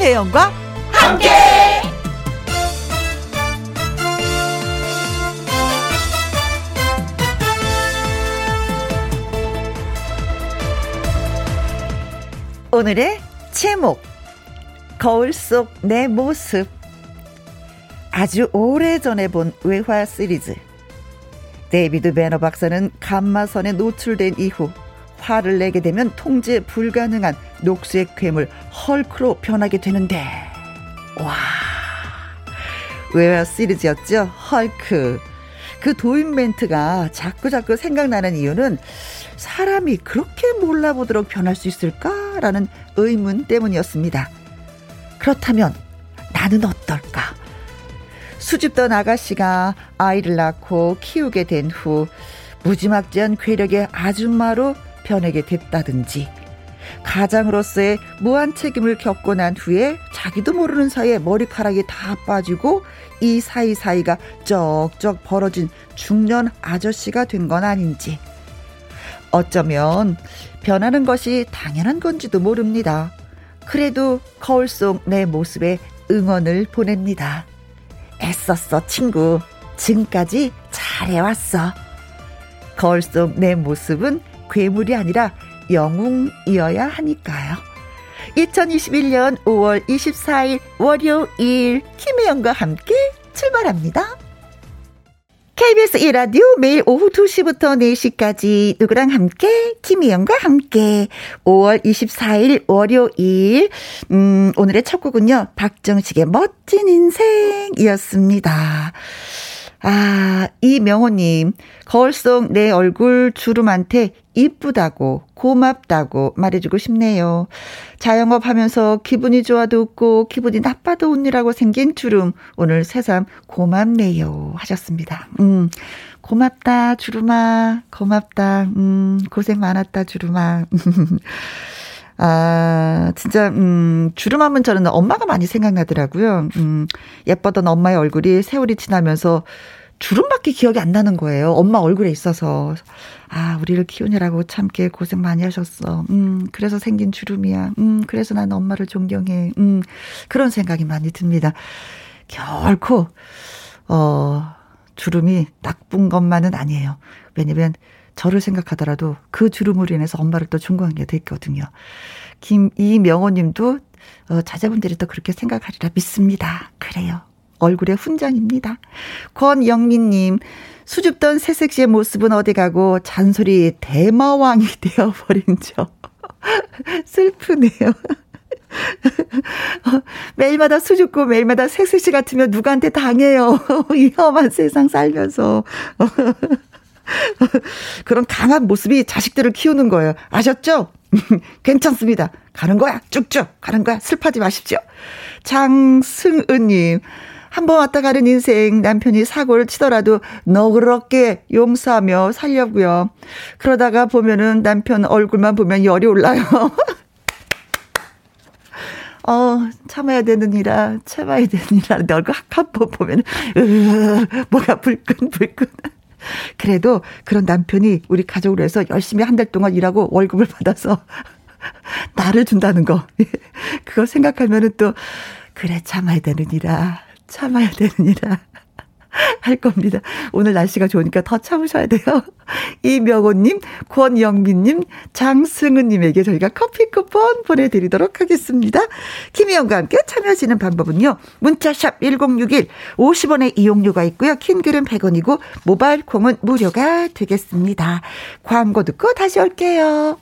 김혜영과 함께. 오늘의 제목 거울 속 내 모습 아주 오래전에 본 외화 시리즈 데이비드 베너 박사는 감마선에 노출된 이후 화를 내게 되면 통제 불가능한 녹색 괴물 헐크로 변하게 되는데 와 외화 시리즈였죠 헐크 그 도입 멘트가 자꾸자꾸 생각나는 이유는 사람이 그렇게 몰라보도록 변할 수 있을까라는 의문 때문이었습니다. 그렇다면 나는 어떨까? 수줍던 아가씨가 아이를 낳고 키우게 된 후 무지막지한 괴력의 아줌마로 변하게 됐다든지 가장으로서의 무한 책임을 겪고 난 후에 자기도 모르는 사이에 머리카락이 다 빠지고 이 사이사이가 쩍쩍 벌어진 중년 아저씨가 된 건 아닌지 어쩌면 변하는 것이 당연한 건지도 모릅니다. 그래도 거울 속 내 모습에 응원을 보냅니다. 애썼어, 친구. 지금까지 잘해왔어. 거울 속 내 모습은 괴물이 아니라 영웅이어야 하니까요. 2021년 5월 24일 월요일 김혜영과 함께 출발합니다. KBS 1라디오 매일 오후 2시부터 4시까지 누구랑 함께 김희영과 함께 5월 24일 월요일 음 오늘의 첫 곡은요. 박정식의 멋진 인생이었습니다. 아, 이명호님, 거울 속 내 얼굴 주름한테 이쁘다고, 고맙다고 말해주고 싶네요. 자영업 하면서 기분이 좋아도 웃고, 기분이 나빠도 웃느라고 생긴 주름. 오늘 새삼 고맙네요. 하셨습니다. 음, 고맙다, 주름아. 고맙다. 음, 고생 많았다, 주름아. 아, 진짜, 음, 주름 하면 저는 엄마가 많이 생각나더라고요. 음, 예뻤던 엄마의 얼굴이 세월이 지나면서 주름밖에 기억이 안 나는 거예요. 엄마 얼굴에 있어서. 아, 우리를 키우느라고 참게 고생 많이 하셨어. 음, 그래서 생긴 주름이야. 음, 그래서 난 엄마를 존경해. 음, 그런 생각이 많이 듭니다. 결코, 어, 주름이 나쁜 것만은 아니에요. 왜냐면 저를 생각하더라도 그 주름으로 인해서 엄마를 또 존경하게 됐거든요. 김, 이명호 님도, 어, 자제분들이 또 그렇게 생각하리라 믿습니다. 그래요. 얼굴의 훈장입니다. 권영민님, 수줍던 새색 시의 모습은 어디 가고 잔소리 대마왕이 되어버린 저. 슬프네요. 매일마다 수줍고 매일마다 색색시 같으면 누구한테 당해요. 이 험한 세상 살면서. 그런 강한 모습이 자식들을 키우는 거예요. 아셨죠? 괜찮습니다. 가는 거야. 쭉쭉 가는 거야. 슬퍼하지 마십시오. 장승은님. 한 번 왔다 가는 인생 남편이 사고를 치더라도 너그럽게 용서하며 살려고요. 그러다가 보면은 남편 얼굴만 보면 열이 올라요. 어, 참아야 되느니라, 참아야 되느니라. 내 얼굴 한번 보면, 으, 뭐가 불끈불끈. 그래도 그런 남편이 우리 가족으로 해서 열심히 한 달 동안 일하고 월급을 받아서 나를 준다는 거. 그거 생각하면은 또, 그래, 참아야 되느니라. 참아야 되느니라. 할 겁니다. 오늘 날씨가 좋으니까 더 참으셔야 돼요. 이명호님, 권영민님, 장승은님에게 저희가 커피 쿠폰 보내드리도록 하겠습니다. 김희영과 함께 참여하시는 방법은요. 문자샵 1061, 50원의 이용료가 있고요. 킹글은 100원이고, 모바일 콩은 무료가 되겠습니다. 광고 듣고 다시 올게요.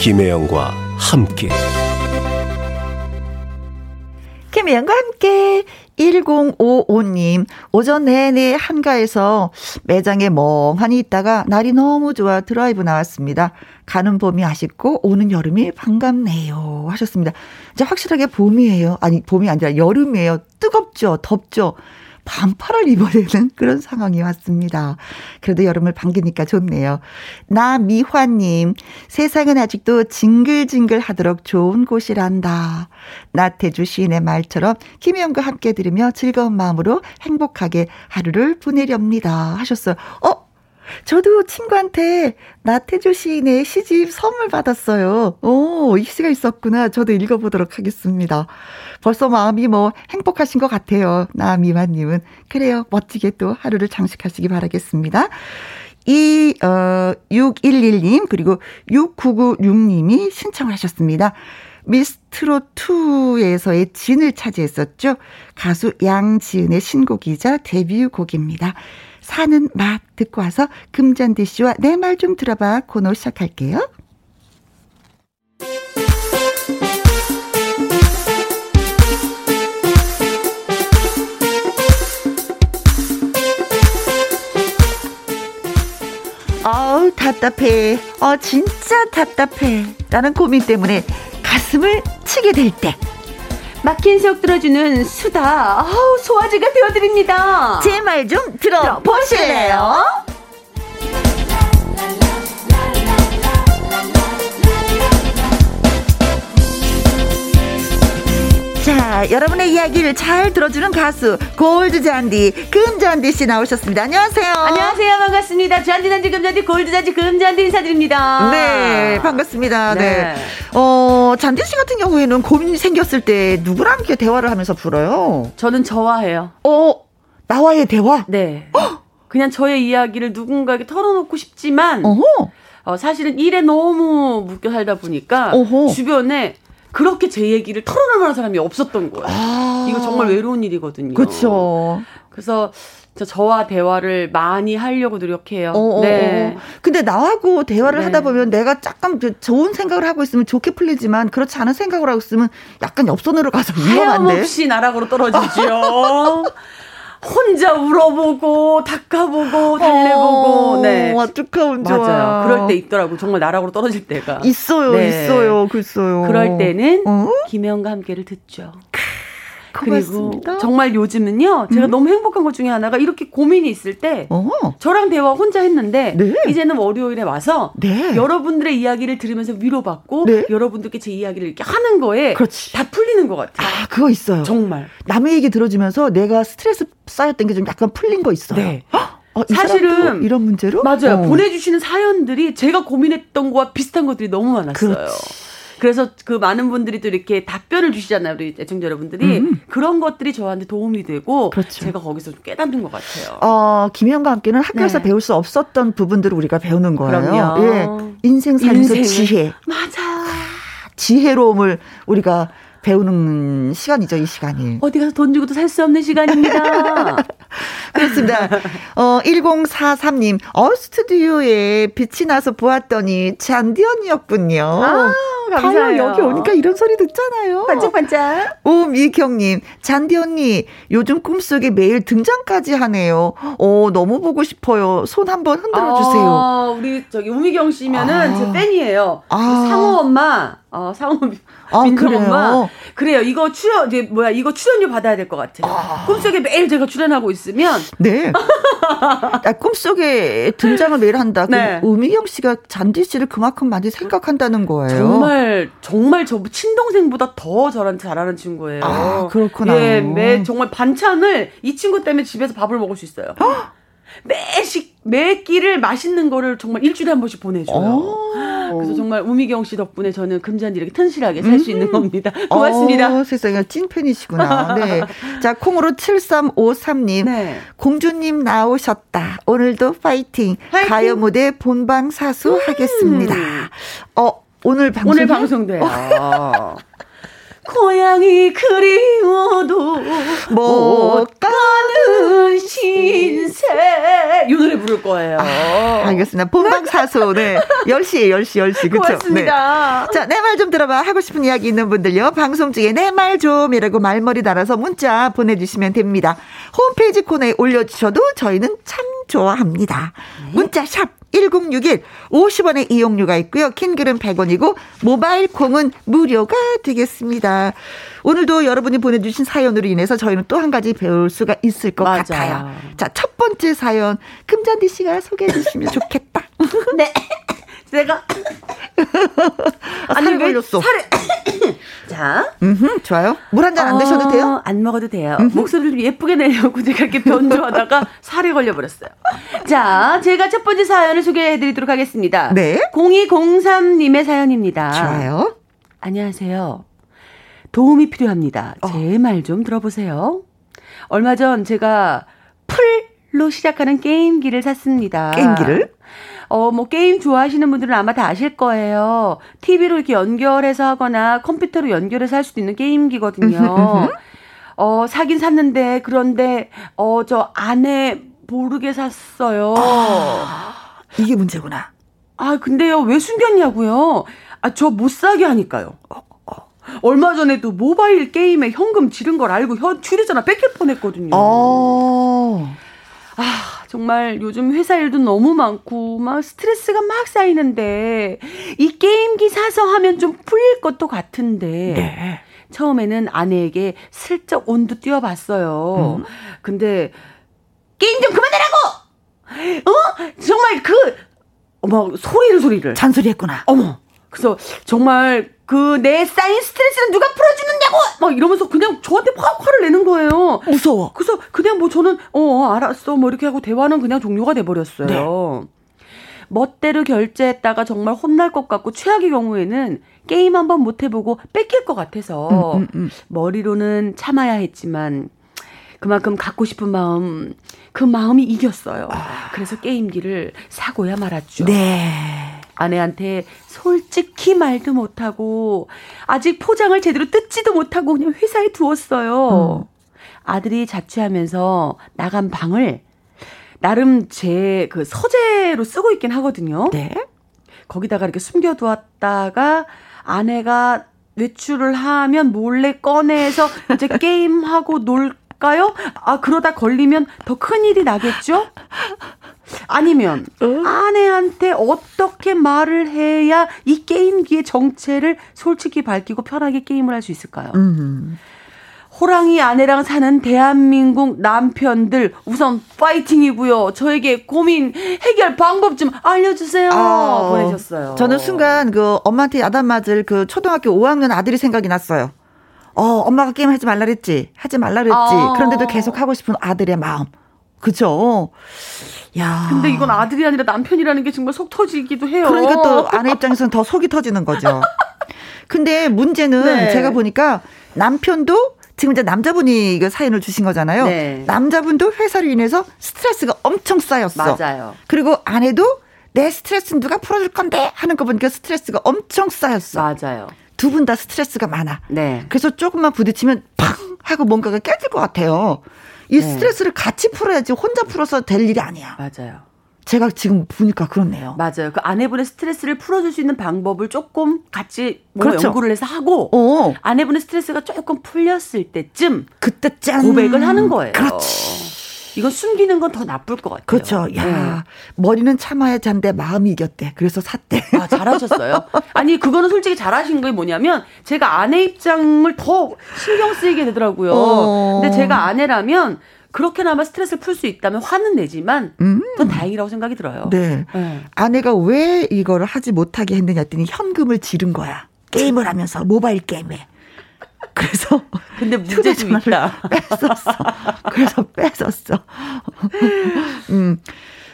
김혜영과 함께. 김혜영과 함께 1055님, 오전 내내 한가해서 매장에 멍하니 있다가 날이 너무 좋아 드라이브 나왔습니다. 가는 봄이 아쉽고 오는 여름이 반갑네요. 하셨습니다. 이제 확실하게 봄이에요. 아니, 봄이 아니라 여름이에요. 뜨겁죠? 덥죠? 반팔을 입어야 되는 그런 상황이 왔습니다. 그래도 여름을 반기니까 좋네요. 나미화님, 세상은 아직도 징글징글 하도록 좋은 곳이란다. 나태주 시인의 말처럼 김혜영과 함께 들으며 즐거운 마음으로 행복하게 하루를 보내렵니다. 하셨어요. 어? 저도 친구한테 나태주 시인의 시집 선물 받았어요. 오, 이 시가 있었구나. 저도 읽어보도록 하겠습니다. 벌써 마음이 뭐 행복하신 것 같아요. 나미화님은. 그래요. 멋지게 또 하루를 장식하시기 바라겠습니다. 이, 어, 611님, 그리고 6996님이 신청을 하셨습니다. 미스트롯2에서의 진을 차지했었죠. 가수 양지은의 신곡이자 데뷔곡입니다. 사는 맛 듣고 와서 금잔디 씨와 내 말 좀 들어봐 코너 시작할게요. 어우 답답해. 어 진짜 답답해. 라는 고민 때문에 가슴을 치게 될 때. 막힌 속 들어주는 수다. 어우, 소화제가 되어드립니다. 제 말 좀 들어보실래요? 자, 여러분의 이야기를 잘 들어주는 가수 골드 잔디, 금 잔디 씨 나오셨습니다. 안녕하세요. 안녕하세요. 반갑습니다. 잔디 잔디 금 잔디 골드 잔디 금 잔디 인사드립니다. 네, 반갑습니다. 네. 네. 어, 잔디 씨 같은 경우에는 고민이 생겼을 때 누구랑 함께 대화를 하면서 불어요? 저는 저와 해요. 어, 나와의 대화? 네. 그냥 저의 이야기를 누군가에게 털어놓고 싶지만 어허. 어, 사실은 일에 너무 묶여 살다 보니까 어허. 주변에 그렇게 제 얘기를 털어놓을 만한 사람이 없었던 거예요. 아. 이거 정말 외로운 일이거든요. 그렇죠. 그래서 저 저와 대화를 많이 하려고 노력해요. 어, 어, 네. 어. 근데 나하고 대화를 네. 하다 보면 내가 약간 그 좋은 생각을 하고 있으면 좋게 풀리지만 그렇지 않은 생각을 하고 있으면 약간 옆선으로 가서 위험한데. 하염없이 나락으로 떨어지죠. 혼자 울어보고 닦아보고 달래보고 어, 네 어떡하면 좋아. 맞아요. 그럴 때 있더라고 정말 나락으로 떨어질 때가 있어요, 네. 있어요, 글쎄요. 그럴 때는 어? 김혜영과 함께를 듣죠. 그리고 정말 요즘은요 제가 너무 행복한 것 중에 하나가 이렇게 고민이 있을 때 어, 저랑 대화 혼자 했는데 네. 이제는 월요일에 와서 네. 여러분들의 이야기를 들으면서 위로받고 네. 여러분들께 제 이야기를 이렇게 하는 거에 그렇지. 다 풀리는 것 같아요. 아, 그거 있어요. 정말. 남의 얘기 들어주면서 내가 스트레스 쌓였던 게 좀 약간 풀린 거 있어요. 네. 어, 이 사실은 이런 문제로 맞아요. 어. 보내주시는 사연들이 제가 고민했던 거와 비슷한 것들이 너무 많았어요. 그렇지. 그래서 그 많은 분들이 또 이렇게 답변을 주시잖아요. 우리 애청자 여러분들이. 음. 그런 것들이 저한테 도움이 되고 그렇죠. 제가 거기서 좀 깨닫는 것 같아요. 어, 김혜영과 함께는 학교에서 네. 배울 수 없었던 부분들을 우리가 배우는 거예요. 그럼요. 예. 인생 살면서 인생을. 지혜, 맞아요. 지혜로움을 우리가 배우는 시간이죠, 이 시간이. 어디 가서 돈 주고도 살 수 없는 시간입니다. 그렇습니다. 어, 1043님, 어, 스튜디오에 빛이 나서 보았더니 잔디 언니였군요. 아, 감사해요. 봐요, 여기 오니까 이런 소리 듣잖아요. 반짝반짝. 오미경님, 잔디 언니, 요즘 꿈속에 매일 등장까지 하네요. 어, 너무 보고 싶어요. 손 한번 흔들어 주세요. 아, 우리 저기 우미경 씨면은 아. 제 팬이에요. 아. 상호 엄마, 어, 상호 아, 민정 그래요? 엄마. 그래요. 이거 출연, 이제 뭐야, 이거 출연료 받아야 될 것 같아요. 꿈속에 매일 제가 출연하고 있으면 네. 아, 꿈속에 등장을 매일 한다. 네. 우미경 씨가 잔디 씨를 그만큼 많이 생각한다는 거예요. 정말 정말 저 친동생보다 더 저한테 잘하는 친구예요. 아, 그렇구나. 예, 매 정말 반찬을 이 친구 때문에 집에서 밥을 먹을 수 있어요. 매식 매 끼를 맛있는 거를 정말 일주일에 한 번씩 보내줘요. 오. 그래서 정말 우미경 씨 덕분에 저는 금잔디 이렇게 튼실하게 살 수 있는 겁니다. 고맙습니다. 어, 세상에 찐팬이시구나. 네. 자, 콩으로 7353님. 네. 공주님 나오셨다. 오늘도 파이팅. 파이팅. 가요 무대 본방 사수 하겠습니다. 어, 오늘 방송 오늘 방송돼요. 고향이 그리워도 못 가는 신세 이 노래 부를 거예요. 알겠습니다. 본방 사수. 네. 10시에 10시 10시. 그쵸? 고맙습니다. 네. 자, 내 말 좀 들어봐. 하고 싶은 이야기 있는 분들요. 방송 중에 내 말 좀이라고 말머리 달아서 문자 보내주시면 됩니다. 홈페이지 코너에 올려주셔도 저희는 참 좋아합니다. 문자 샵 1061, 50원의 이용료가 있고요. 킹글은 100원이고 모바일 콩은 무료가 되겠습니다. 오늘도 여러분이 보내주신 사연으로 인해서 저희는 또 한 가지 배울 수가 있을 것 맞아요. 같아요. 자, 첫 번째 사연 금잔디 씨가 소개해 주시면 좋겠다. 네. 제가 아, 살이 걸렸어. 살을 자 자. 음, 좋아요. 물 한 잔안 어, 드셔도 돼요? 안 먹어도 돼요. 목소리를 좀 예쁘게 내려고 제가 이렇게 변조하다가 살이 걸려버렸어요. 자, 제가 첫 번째 사연을 소개해드리도록 하겠습니다. 네. 0203님의 사연입니다. 좋아요. 안녕하세요. 도움이 필요합니다. 어. 제말좀 들어보세요. 얼마 전 제가 풀로 시작하는 게임기를 샀습니다. 게임기를? 어, 뭐, 게임 좋아하시는 분들은 아마 다 아실 거예요. TV로 이렇게 연결해서 하거나 컴퓨터로 연결해서 할 수도 있는 게임기거든요. 어, 사긴 샀는데, 그런데, 어, 저 안에 모르게 샀어요. 이게 문제구나. 아, 근데요, 왜 숨겼냐고요? 아, 저 못 사게 하니까요. 얼마 전에도 모바일 게임에 현금 지른 걸 알고 현 휴대전화 뺏길 뻔했거든요. 어. 아, 정말 요즘 회사 일도 너무 많고 막 스트레스가 막 쌓이는데 이 게임기 사서 하면 좀 풀릴 것도 같은데 네. 처음에는 아내에게 슬쩍 온도 띄워봤어요. 음. 근데 게임 좀 그만하라고! 어? 정말 그 어머 소리를 소리를 잔소리 했구나. 어머. 그래서 정말 그 내 쌓인 스트레스는 누가 풀어주느냐고 막 이러면서 그냥 저한테 확 화를 내는 거예요. 무서워. 그래서 그냥 뭐 저는 어 알았어 뭐 이렇게 하고 대화는 그냥 종료가 돼 버렸어요. 네. 멋대로 결제했다가 정말 혼날 것 같고 최악의 경우에는 게임 한번 못 해보고 뺏길 것 같아서 음, 음, 음. 머리로는 참아야 했지만 그만큼 갖고 싶은 마음 그 마음이 이겼어요. 그래서 게임기를 사고야 말았죠. 네. 아내한테 솔직히 말도 못하고 아직 포장을 제대로 뜯지도 못하고 그냥 회사에 두었어요. 아들이 자취하면서 나간 방을 나름 제 그 서재로 쓰고 있긴 하거든요. 네. 거기다가 이렇게 숨겨두었다가 아내가 외출을 하면 몰래 꺼내서 이제 게임하고 놀 까요? 아, 그러다 걸리면 더 큰일이 나겠죠? 아니면 아내한테 어떻게 말을 해야 이 게임기의 정체를 솔직히 밝히고 편하게 게임을 할 수 있을까요? 음. 호랑이 아내랑 사는 대한민국 남편들 우선 파이팅이고요. 저에게 고민 해결 방법 좀 알려주세요. 아, 보내셨어요. 저는 순간 그 엄마한테 야단 맞을 그 초등학교 5학년 아들이 생각이 났어요. 어, 엄마가 게임 하지 말라 그랬지. 하지 말라 그랬지. 아. 그런데도 계속 하고 싶은 아들의 마음. 그죠? 야. 근데 이건 아들이 아니라 남편이라는 게 정말 속 터지기도 해요. 그러니까 또 아내 입장에서는 더 속이 터지는 거죠. 근데 문제는 네. 제가 보니까 남편도 지금 이제 남자분이 이거 사연을 주신 거잖아요. 네. 남자분도 회사로 인해서 스트레스가 엄청 쌓였어. 맞아요. 그리고 아내도 내 스트레스는 누가 풀어줄 건데 하는 거 보니까 스트레스가 엄청 쌓였어. 맞아요. 두 분 다 스트레스가 많아. 네. 그래서 조금만 부딪히면 팡 하고 뭔가가 깨질 것 같아요. 이 네. 스트레스를 같이 풀어야지 혼자 풀어서 될 일이 아니야. 맞아요. 제가 지금 보니까 그렇네요. 맞아요. 그 아내분의 스트레스를 풀어줄 수 있는 방법을 조금 같이 그렇죠. 연구를 해서 하고 어, 아내분의 스트레스가 조금 풀렸을 때쯤 그때 짠 고백을 하는 거예요. 그렇지. 이건 숨기는 건 더 나쁠 것 같아요. 그렇죠. 야 머리는 참아야 잔데 마음이 이겼대. 그래서 샀대. 아, 잘하셨어요. 아니, 그거는 솔직히 잘하신 게 뭐냐면, 제가 아내 입장을 더 신경 쓰이게 되더라고요. 어. 근데 제가 아내라면, 그렇게나마 스트레스를 풀 수 있다면 화는 내지만, 음. 더 다행이라고 생각이 들어요. 네. 네. 아내가 왜 이거를 하지 못하게 했느냐 했더니 현금을 지른 거야. 게임을 하면서 모바일 게임에. 그래서 근데 문제 좀 휴대전화를 있다. 뺐었어. 그래서 뺐었어. 음.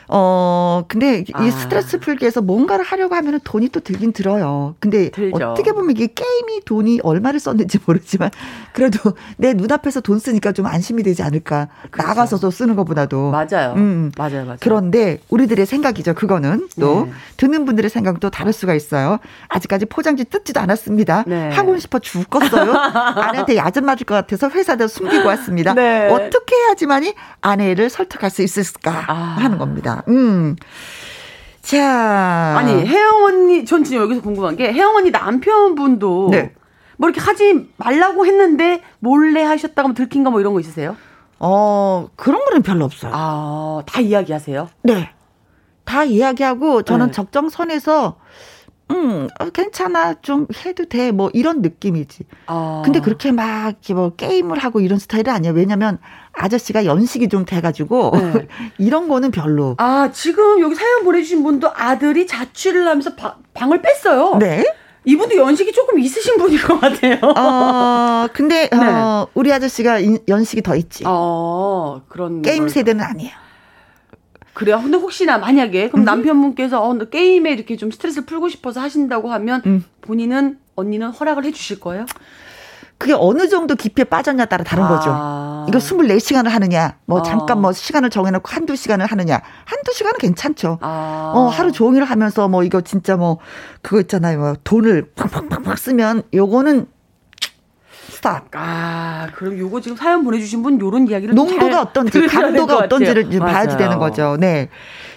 어, 근데 아. 이 스트레스 풀기 위해서 뭔가를 하려고 하면 돈이 또 들긴 들어요. 근데 들죠. 어떻게 보면 이게 게임이 돈이 얼마를 썼는지 모르지만 그래도 내 눈앞에서 돈 쓰니까 좀 안심이 되지 않을까. 나가서도 쓰는 것보다도. 맞아요. 음. 맞아요, 맞아요. 그런데 우리들의 생각이죠. 그거는 또 네. 듣는 분들의 생각도 다를 수가 있어요. 아직까지 포장지 뜯지도 않았습니다. 네. 하고 싶어 죽겠어요. 아내한테 야전 맞을 것 같아서 회사에다 숨기고 왔습니다. 네. 어떻게 해야지만이 아내를 설득할 수 있을까 아. 하는 겁니다. 음. 자. 아니, 혜영 언니, 전 지금 여기서 궁금한 게, 혜영 언니 남편분도, 네. 뭐 이렇게 하지 말라고 했는데, 몰래 하셨다가 뭐 들킨 거뭐 이런 거 있으세요? 어, 그런 거는 별로 없어요. 아, 다 이야기하세요? 네. 다 이야기하고 저는 네. 적정선에서 음, 어, 괜찮아. 좀 해도 돼. 뭐 이런 느낌이지. 아. 근데 그렇게 막 이렇게 뭐 게임을 하고 이런 스타일은 아니에요. 왜냐면 아저씨가 연식이 좀 돼가지고 네. 이런 거는 별로. 아, 지금 여기 사연 보내주신 분도 아들이 자취를 하면서 바- 방을 뺐어요. 네. 이분도 연식이 조금 있으신 분일 것 같아요. 어, 근데, 네. 어, 우리 아저씨가 연식이 더 있지. 어, 그런. 게임 걸... 세대는 아니에요. 그래요. 근데 혹시나 만약에 그럼 음. 남편분께서 어, 게임에 이렇게 좀 스트레스를 풀고 싶어서 하신다고 하면 음. 본인은 언니는 허락을 해 주실 거예요? 그게 어느 정도 깊이에 빠졌냐 따라 다른 아. 거죠. 이거 24시간을 하느냐, 뭐 아. 잠깐 뭐 시간을 정해놓고 한두 시간을 하느냐. 한두 시간은 괜찮죠. 아. 어, 하루 종일 하면서 뭐 이거 진짜 뭐 그거 있잖아요. 뭐 돈을 팍팍팍팍 쓰면 요거는 stop. 아, 그럼 요거 지금 사연 보내주신 분 요런 이야기를 농도가 어떤지, 강도가 어떤지를 좀 봐야지 되는 거죠. 네.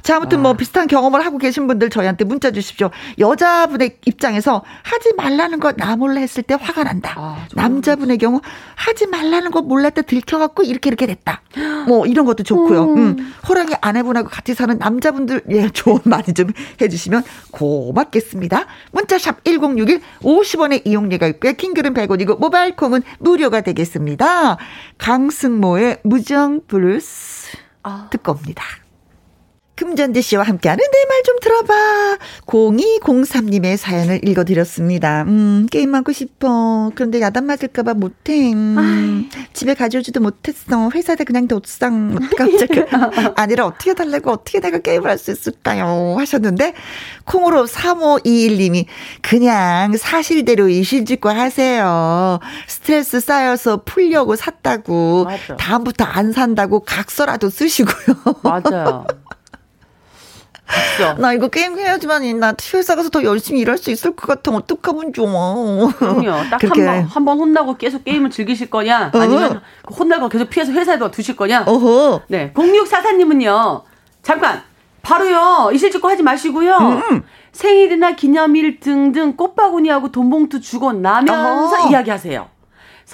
자, 아무튼 뭐 아. 비슷한 경험을 하고 계신 분들 저희한테 문자 주십시오. 여자분의 입장에서 하지 말라는 거 나 몰래 했을 때 화가 난다. 아, 남자분의 경우 하지 말라는 거 몰랐 때 들켜갖고 이렇게 이렇게 됐다. 뭐 이런 것도 좋고요. 음. 음. 호랑이 아내분하고 같이 사는 남자분들 예, 좋은 많이 좀 해주시면 고맙겠습니다. 문자샵 1061 50원의 이용료가 있고요. 킹글은 100원이고 모바일 콩은 무료가 되겠습니다. 강승모의 무정 블루스 아. 듣고 옵니다. 금잔디 씨와 함께하는 내 말 좀 들어봐. 0203님의 사연을 읽어드렸습니다. 음, 게임하고 싶어. 그런데 야단 맞을까봐 못해. 음, 집에 가져오지도 못했어. 회사에 그냥 뒀상. 깜짝이야. 아니라 어떻게 달라고 어떻게 내가 게임을 할 수 있을까요? 하셨는데, 콩으로 3521님이 그냥 사실대로 이실직고 하세요. 스트레스 쌓여서 풀려고 샀다고. 맞아. 다음부터 안 산다고 각서라도 쓰시고요. 맞아요. 있어. 나 이거 게임 해야지만 나 회사 가서 더 열심히 일할 수 있을 것 같아. 어떡하면 좋아. 그럼요. 딱 한 번, 한 번 혼나고 계속 게임을 즐기실 거냐? 아니면 어. 혼나고 계속 피해서 회사에도 두실 거냐? 어허. 네. 0644님은요. 잠깐. 바로요. 이실 짓고 하지 마시고요. 음. 생일이나 기념일 등등 꽃바구니하고 돈봉투 주고 나면서 어허. 이야기하세요.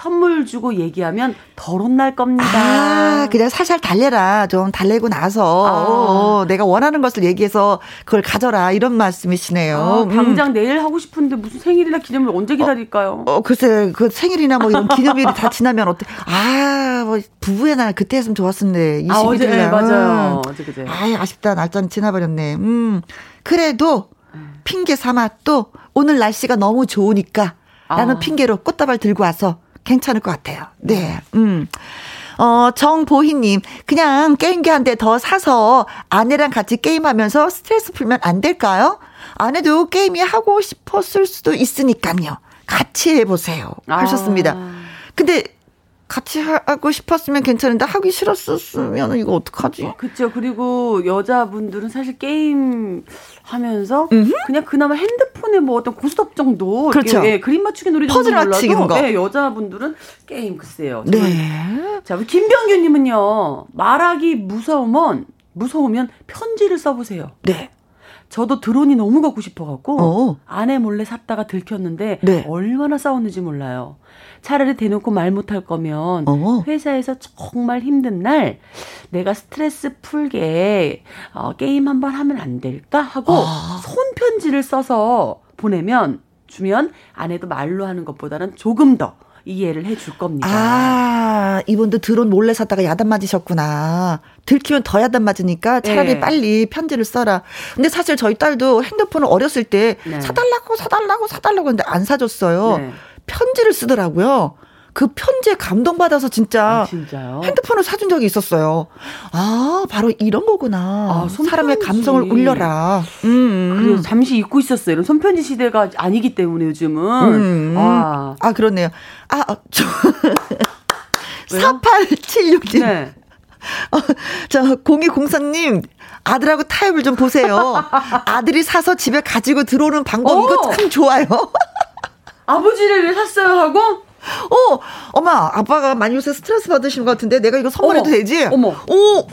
선물 주고 얘기하면 덜 혼날 겁니다. 아, 그냥 살살 달래라. 좀 달래고 나서 아. 어, 내가 원하는 것을 얘기해서 그걸 가져라. 이런 말씀이시네요. 아, 음. 당장 음. 내일 하고 싶은데 무슨 생일이나 기념일 언제 기다릴까요? 어, 어 글쎄 그 생일이나 뭐 이런 기념일이 다 지나면 어때? 아, 뭐 부부의 날 그때 했으면 좋았었는데. 21일 아, 어제 네, 맞아요. 어제 그제. 아, 아쉽다. 날짜는 지나버렸네. 음. 그래도 핑계 삼아 또 오늘 날씨가 너무 좋으니까 라는 아. 핑계로 꽃다발 들고 와서 괜찮을 것 같아요. 네. 음. 어, 정보희님, 그냥 게임기 한 대 더 사서 아내랑 같이 게임하면서 스트레스 풀면 안 될까요? 아내도 게임이 하고 싶었을 수도 있으니까요. 같이 해보세요. 하셨습니다. 아. 근데 같이 하고 싶었으면 괜찮은데 하기 싫었으면 이거 어떡하지? 그렇죠. 그리고 여자분들은 사실 게임 하면서 그냥 그나마 핸드폰에 뭐 어떤 고스톱 정도 그렇죠. 예, 그림 맞추기 놀이 정도 퍼즐 맞추는 거. 예, 여자분들은 게임 글쎄요. 네. 자, 우리 김병규 님은요. 말하기 무서우면 무서우면 편지를 써 보세요. 네. 저도 드론이 너무 갖고 싶어갖고 어. 아내 몰래 샀다가 들켰는데 네. 얼마나 싸웠는지 몰라요. 차라리 대놓고 말 못할 거면 어. 회사에서 정말 힘든 날 내가 스트레스 풀게 어, 게임 한번 하면 안 될까 하고 아. 손편지를 써서 보내면 주면 아내도 말로 하는 것보다는 조금 더 이해를 해줄 겁니다. 아, 이분도 드론 몰래 샀다가 야단 맞으셨구나. 들키면 더 야단 맞으니까 차라리 네. 빨리 편지를 써라. 근데 사실 저희 딸도 핸드폰을 어렸을 때 네. 사달라고 사달라고 사달라고 했는데 안 사줬어요. 네. 편지를 쓰더라고요. 그 편지에 감동받아서 진짜 아, 핸드폰을 사준 적이 있었어요. 아, 바로 이런 거구나. 아, 사람의 감성을 울려라. 음. 그래서 잠시 잊고 있었어요. 이런 손편지 시대가 아니기 때문에 요즘은. 음. 아. 아, 그렇네요. 아, 어, 저. 4876님. 네. 어, 자, 0204님, 아들하고 타협을 좀 보세요. 아들이 사서 집에 가지고 들어오는 방법, 오! 이거 참 좋아요. 아버지를 왜 샀어요 하고? 어, 엄마, 아빠가 많이 요새 스트레스 받으시는 것 같은데 내가 이거 선물해도 어머, 되지? 어머. 오,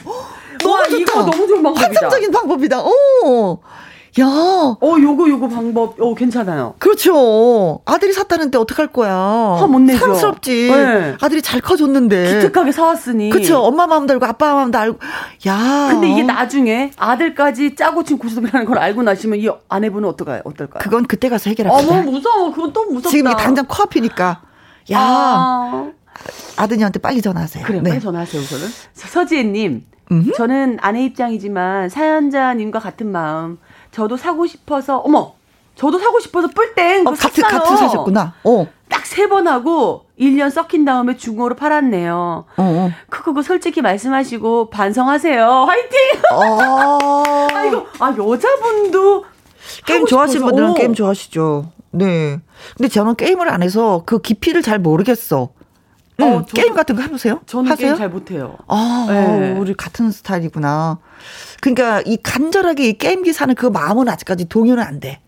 너무 와, 좋다. 이거 너무 좋은 방법이다. 환상적인 방법이다. 오. 야. 어, 요거, 요거 방법, 어, 괜찮아요. 그렇죠. 아들이 샀다는데 어떡할 거야. 화못 내죠. 사랑스럽지. 네. 아들이 잘 커줬는데. 기특하게 사왔으니. 그렇죠. 엄마 마음도 알고 아빠 마음도 알고. 야. 근데 이게 나중에 아들까지 짜고 친 고스톱이라는 걸 알고 나시면 이 아내분은 어떨까요? 어떨까요? 그건 그때 가서 해결합시다. 어머, 무서워. 그건 또 무섭다. 지금 당장 코앞이니까. 야. 아. 아드님한테 빨리 전화하세요. 그래, 네. 빨리 전화하세요, 우선은. 서지혜님. 저는 아내 입장이지만 사연자님과 같은 마음. 저도 사고 싶어서 어머 저도 사고 싶어서 뿔땡 어, 같은 같은 사셨구나. 어. 딱 세 번 하고 1년 썩힌 다음에 중고로 팔았네요. 어, 어. 그거 솔직히 말씀하시고 반성하세요. 화이팅! 어. 아 이거 아 여자분도 게임 좋아하시는 분들은 게임 좋아하시죠. 네. 근데 저는 게임을 안 해서 그 깊이를 잘 모르겠어. 어, 음, 게임 같은 거 해보세요? 저는 하세요? 게임 잘 못해요. 아, 네. 우리 같은 스타일이구나. 그러니까 이 간절하게 이 게임기 사는 그 마음은 아직까지 동요는 안 돼.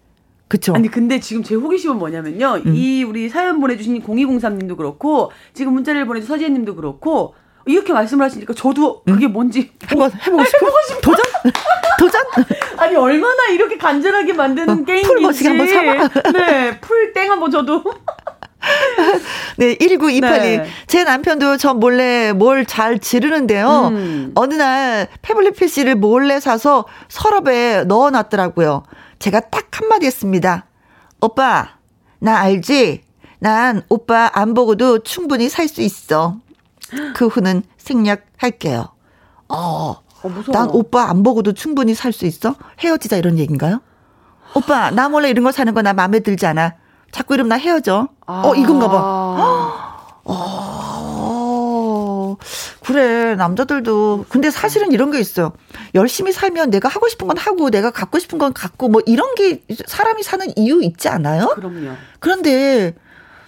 그쵸? 아니 근데 지금 제 호기심은 뭐냐면요. 음. 이 우리 사연 보내주신 0203님도 그렇고 지금 문자를 보내준 서지혜님도 그렇고 이렇게 말씀을 하시니까 저도 그게 음. 뭔지 한번 해보고 싶어. 해보고 싶어. 도전? 도전? 아니 얼마나 이렇게 간절하게 만드는 어, 게임인지. 한번 사봐. 네, 풀땡 한번 저도. 네, 1928님. 네. 제 남편도 저 몰래 뭘 잘 지르는데요. 음. 어느 날 패블릿 PC를 몰래 사서 서랍에 넣어 놨더라고요. 제가 딱 한마디 했습니다. 오빠, 나 알지? 난 오빠 안 보고도 충분히 살 수 있어. 그 후는 생략할게요. 어, 어 난 오빠 안 보고도 충분히 살 수 있어? 헤어지자 이런 얘기인가요? 오빠, 나 몰래 이런 거 사는 거 나 마음에 들지 않아. 자꾸 이러면 나 헤어져. 아. 어, 이건가 봐. 어, 그래, 남자들도. 근데 사실은 이런 게 있어요. 열심히 살면 내가 하고 싶은 건 하고, 내가 갖고 싶은 건 갖고, 뭐 이런 게 사람이 사는 이유 있지 않아요? 그럼요. 그런데,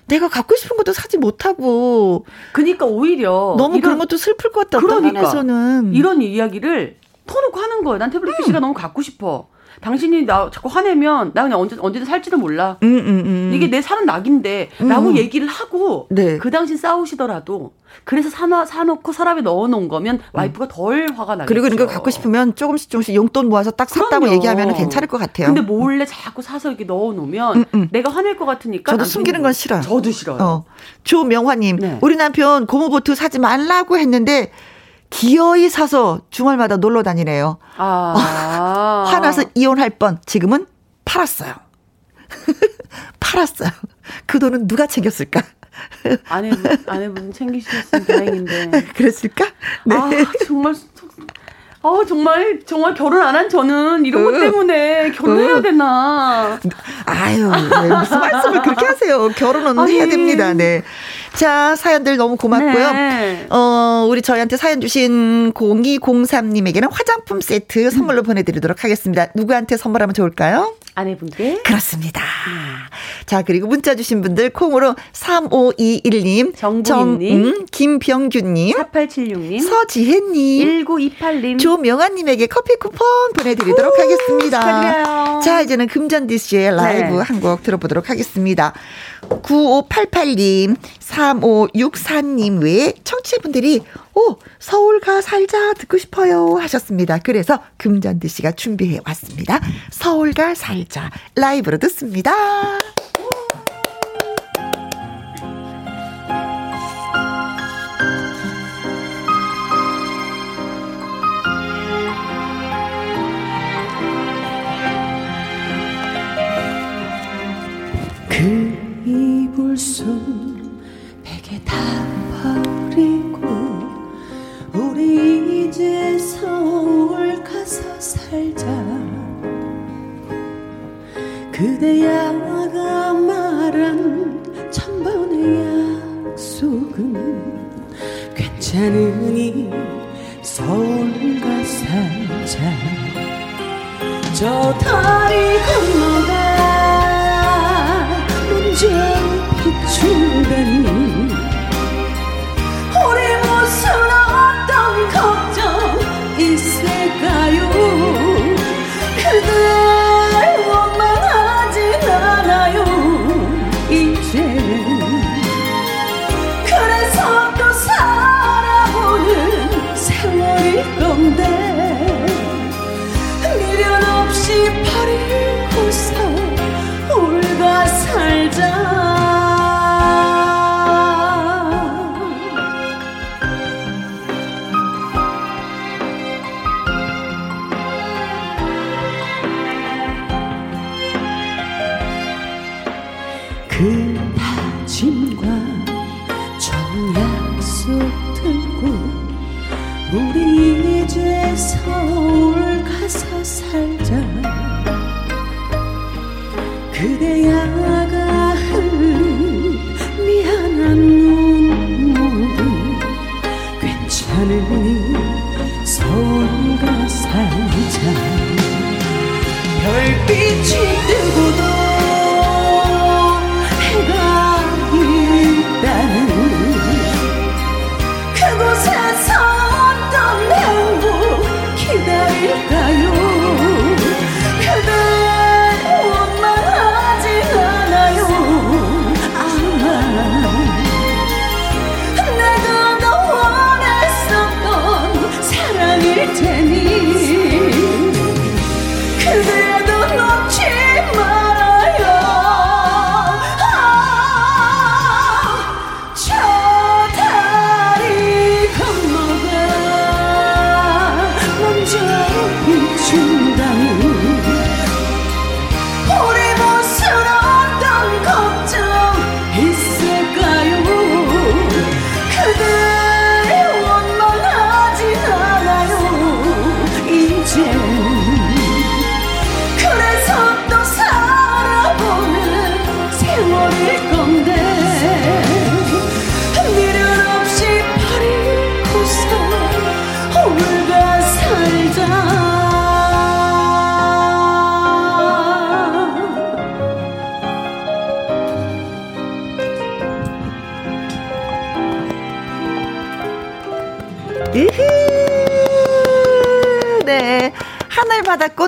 내가 갖고 싶은 것도 사지 못하고. 그니까 오히려. 너무 이런, 그런 것도 슬플 것 같다. 그러니까. 면에서는. 이런 이야기를 터놓고 하는 거예요. 난 태블릿 PC가 음. 너무 갖고 싶어. 당신이 나 자꾸 화내면 나 그냥 언제 언제든 살지도 몰라. 음, 음, 음. 이게 내 사는 낙인데라고 음. 얘기를 하고 네. 그 당시 싸우시더라도 그래서 사놔 사놓고 서랍에 넣어놓은 거면 와이프가 덜 화가 나겠죠. 그리고 그러니까 갖고 싶으면 조금씩 조금씩 용돈 모아서 딱 샀다고. 얘기하면 괜찮을 것 같아요. 근데 몰래 자꾸 사서 이렇게 넣어놓으면 음, 음. 내가 화낼 것 같으니까 저도 숨기는 건 싫어요. 저도 싫어요. 어. 조명화님, 네. 우리 남편 고무보트 사지 말라고 했는데 기어이 사서 주말마다 놀러 다니네요. 아. 화나서 이혼할 뻔. 지금은 팔았어요. 팔았어요. 그 돈은 누가 챙겼을까? 아내분, 아내분 챙기셨으면 다행인데. 그랬을까? 네. 아, 정말 어, 정말, 정말 결혼 안 한 저는 이런 것 때문에 결혼해야 되나. 아유, 네, 무슨 말씀을 그렇게 하세요. 결혼은 아니. 해야 됩니다. 네. 자, 사연들 너무 고맙고요. 네. 어, 우리 저희한테 사연 주신 0203님에게는 화장품 세트 선물로 보내드리도록 하겠습니다. 누구한테 선물하면 좋을까요? 아내분께. 그렇습니다. 음. 자, 그리고 문자 주신 분들 콩으로 3521님, 정부님, 음, 김병규님, 4876님, 서지혜님, 1928님, 조명아님에게 커피 쿠폰 보내드리도록 오, 하겠습니다. 축하드려요. 자, 이제는 금전디 씨의 라이브 네. 한곡 들어보도록 하겠습니다. 9588님, 3564님 외에 청취자분들이 오, 서울 가 살자 듣고 싶어요 하셨습니다. 그래서 금전디 씨가 준비해 왔습니다. 서울 가 살자 라이브로 듣습니다. 그 이불 속 그대야가 말한 천번의 약속은 괜찮으니 서울 가 살자. 저 다리 건너 별빛이 뜨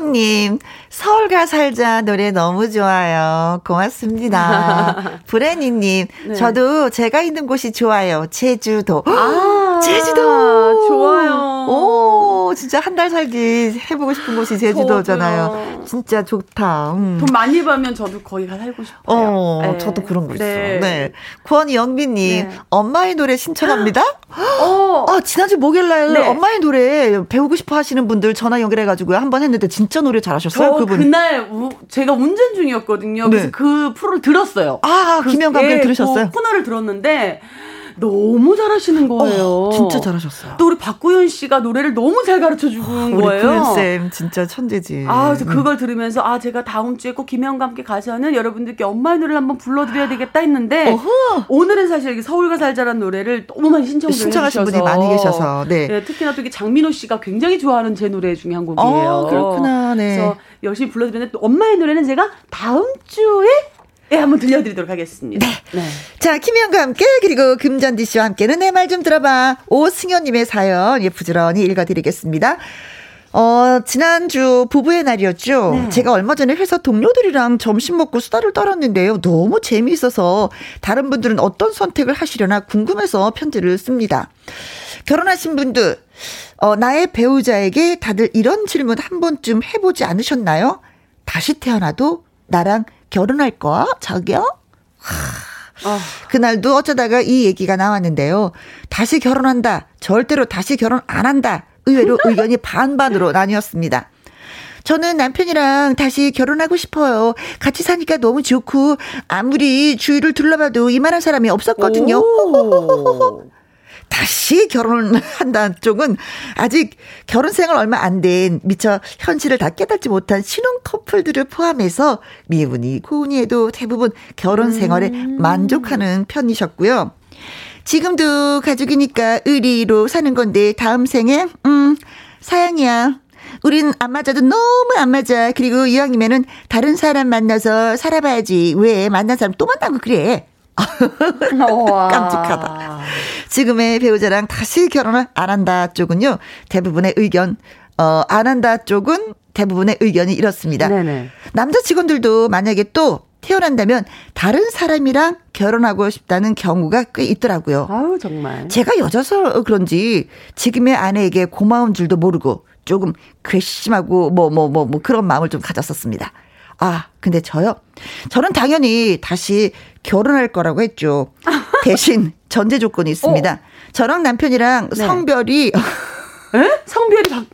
하늘바다꽃님, 서울가 살자 노래 너무 좋아요. 고맙습니다. 브레니님, 네. 저도 제가 있는 곳이 좋아요. 제주도. 아, 제주도! 좋아요. 오, 진짜 한 달 살기 해보고 싶은 곳이 제주도잖아요. 저도요. 진짜 좋다. 음. 돈 많이 벌면 저도 거기 가 살고 싶어요. 어, 네. 저도 그런 거 있어. 네. 네. 권영빈님, 네. 엄마의 노래 신청합니다? 어, 아, 지난주 목요일 날 네. 엄마의 노래 배우고 싶어 하시는 분들 전화 연결해가지고 한번 했는데 진짜 노래 잘하셨어요, 저 그분. 그날 우- 제가 운전 중이었거든요. 그래서 네. 그 프로를 들었어요. 아, 그- 김영감 예, 들으셨어요? 그 코너를 들었는데 너무 잘하시는 거예요. 어, 진짜 잘하셨어요. 또 우리 박구윤 씨가 노래를 너무 잘 가르쳐 아, 우리 거예요. 구윤 쌤 진짜 천재지. 아, 그래서 음. 그걸 들으면서 아 제가 다음 주에 꼭 김혜영과 함께 가서는 여러분들께 엄마의 노래를 한번 불러드려야 되겠다 했는데 어허. 오늘은 사실 서울과 살자라는 노래를 너무 많이 신청을 신청하신 분이 많이 계셔서, 네. 예, 특히나 또 장민호 씨가 굉장히 좋아하는 제 노래 중에 한 곡이에요. 어, 그렇구나, 네. 그래서 열심히 불러드렸는데 또 엄마의 노래는 제가 다음 주에 예, 한번 들려드리도록 하겠습니다. 네. 자, 김희영과 함께, 그리고 금잔디 씨와 함께는 내 말 좀 들어봐. 오승현님의 사연, 예, 부지런히 읽어드리겠습니다. 어, 지난주 부부의 날이었죠. 네. 제가 얼마 전에 회사 동료들이랑 점심 먹고 수다를 떨었는데요. 너무 재미있어서 다른 분들은 어떤 선택을 하시려나 궁금해서 편지를 씁니다. 결혼하신 분들, 어, 나의 배우자에게 다들 이런 질문 한 번쯤 해보지 않으셨나요? 다시 태어나도 나랑 결혼할 거야? 자기야? 아, 그날도 어쩌다가 이 얘기가 나왔는데요. 다시 결혼한다. 절대로 다시 결혼 안 한다. 의외로 의견이 반반으로 나뉘었습니다. 저는 남편이랑 다시 결혼하고 싶어요. 같이 사니까 너무 좋고 아무리 주위를 둘러봐도 이만한 사람이 없었거든요. 오. 다시 결혼한다는 쪽은 아직 결혼 생활 얼마 안 된 미처 현실을 다 깨닫지 못한 신혼 커플들을 포함해서 미분이 고운이 해도 대부분 결혼 생활에 만족하는 편이셨고요. 지금도 가족이니까 의리로 사는 건데 다음 생에 음 사양이야. 우린 안 맞아도 너무 안 맞아. 그리고 이왕이면은 다른 사람 만나서 살아봐야지. 왜 만난 사람 또 만나고 그래. 와. 깜찍하다. 지금의 배우자랑 다시 결혼을 안 한다 쪽은요, 대부분의 의견, 어, 안 한다 쪽은 대부분의 의견이 이렇습니다. 네네. 남자 직원들도 만약에 또 태어난다면 다른 사람이랑 결혼하고 싶다는 경우가 꽤 있더라고요. 아우 정말. 제가 여자서 그런지 지금의 아내에게 고마운 줄도 모르고 조금 괘씸하고 뭐 뭐 뭐 뭐 그런 마음을 좀 가졌었습니다. 아, 근데 저요? 저는 당연히 다시 결혼할 거라고 했죠. 대신 전제 조건이 있습니다. 저랑 남편이랑 네. 성별이 에? 성별이 바...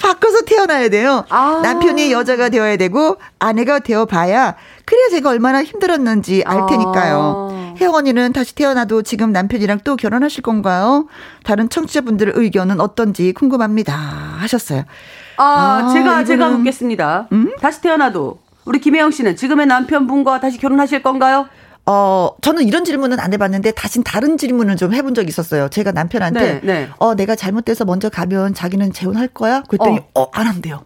바꿔서 태어나야 돼요. 아. 남편이 여자가 되어야 되고 아내가 되어 봐야 그래야 제가 얼마나 힘들었는지 알 테니까요. 아. 혜영 언니는 다시 태어나도 지금 남편이랑 또 결혼하실 건가요? 다른 청취자분들의 의견은 어떤지 궁금합니다. 하셨어요. 아, 아, 제가 제가 이거는- 묻겠습니다. 음? 다시 태어나도 우리 김혜영 씨는 지금의 남편분과 다시 결혼하실 건가요? 어, 저는 이런 질문은 안 해봤는데, 다신 다른 질문을 좀 해본 적이 있었어요. 제가 남편한테, 네, 네. 어, 내가 잘못돼서 먼저 가면 자기는 재혼할 거야? 그랬더니, 어, 안 한대요.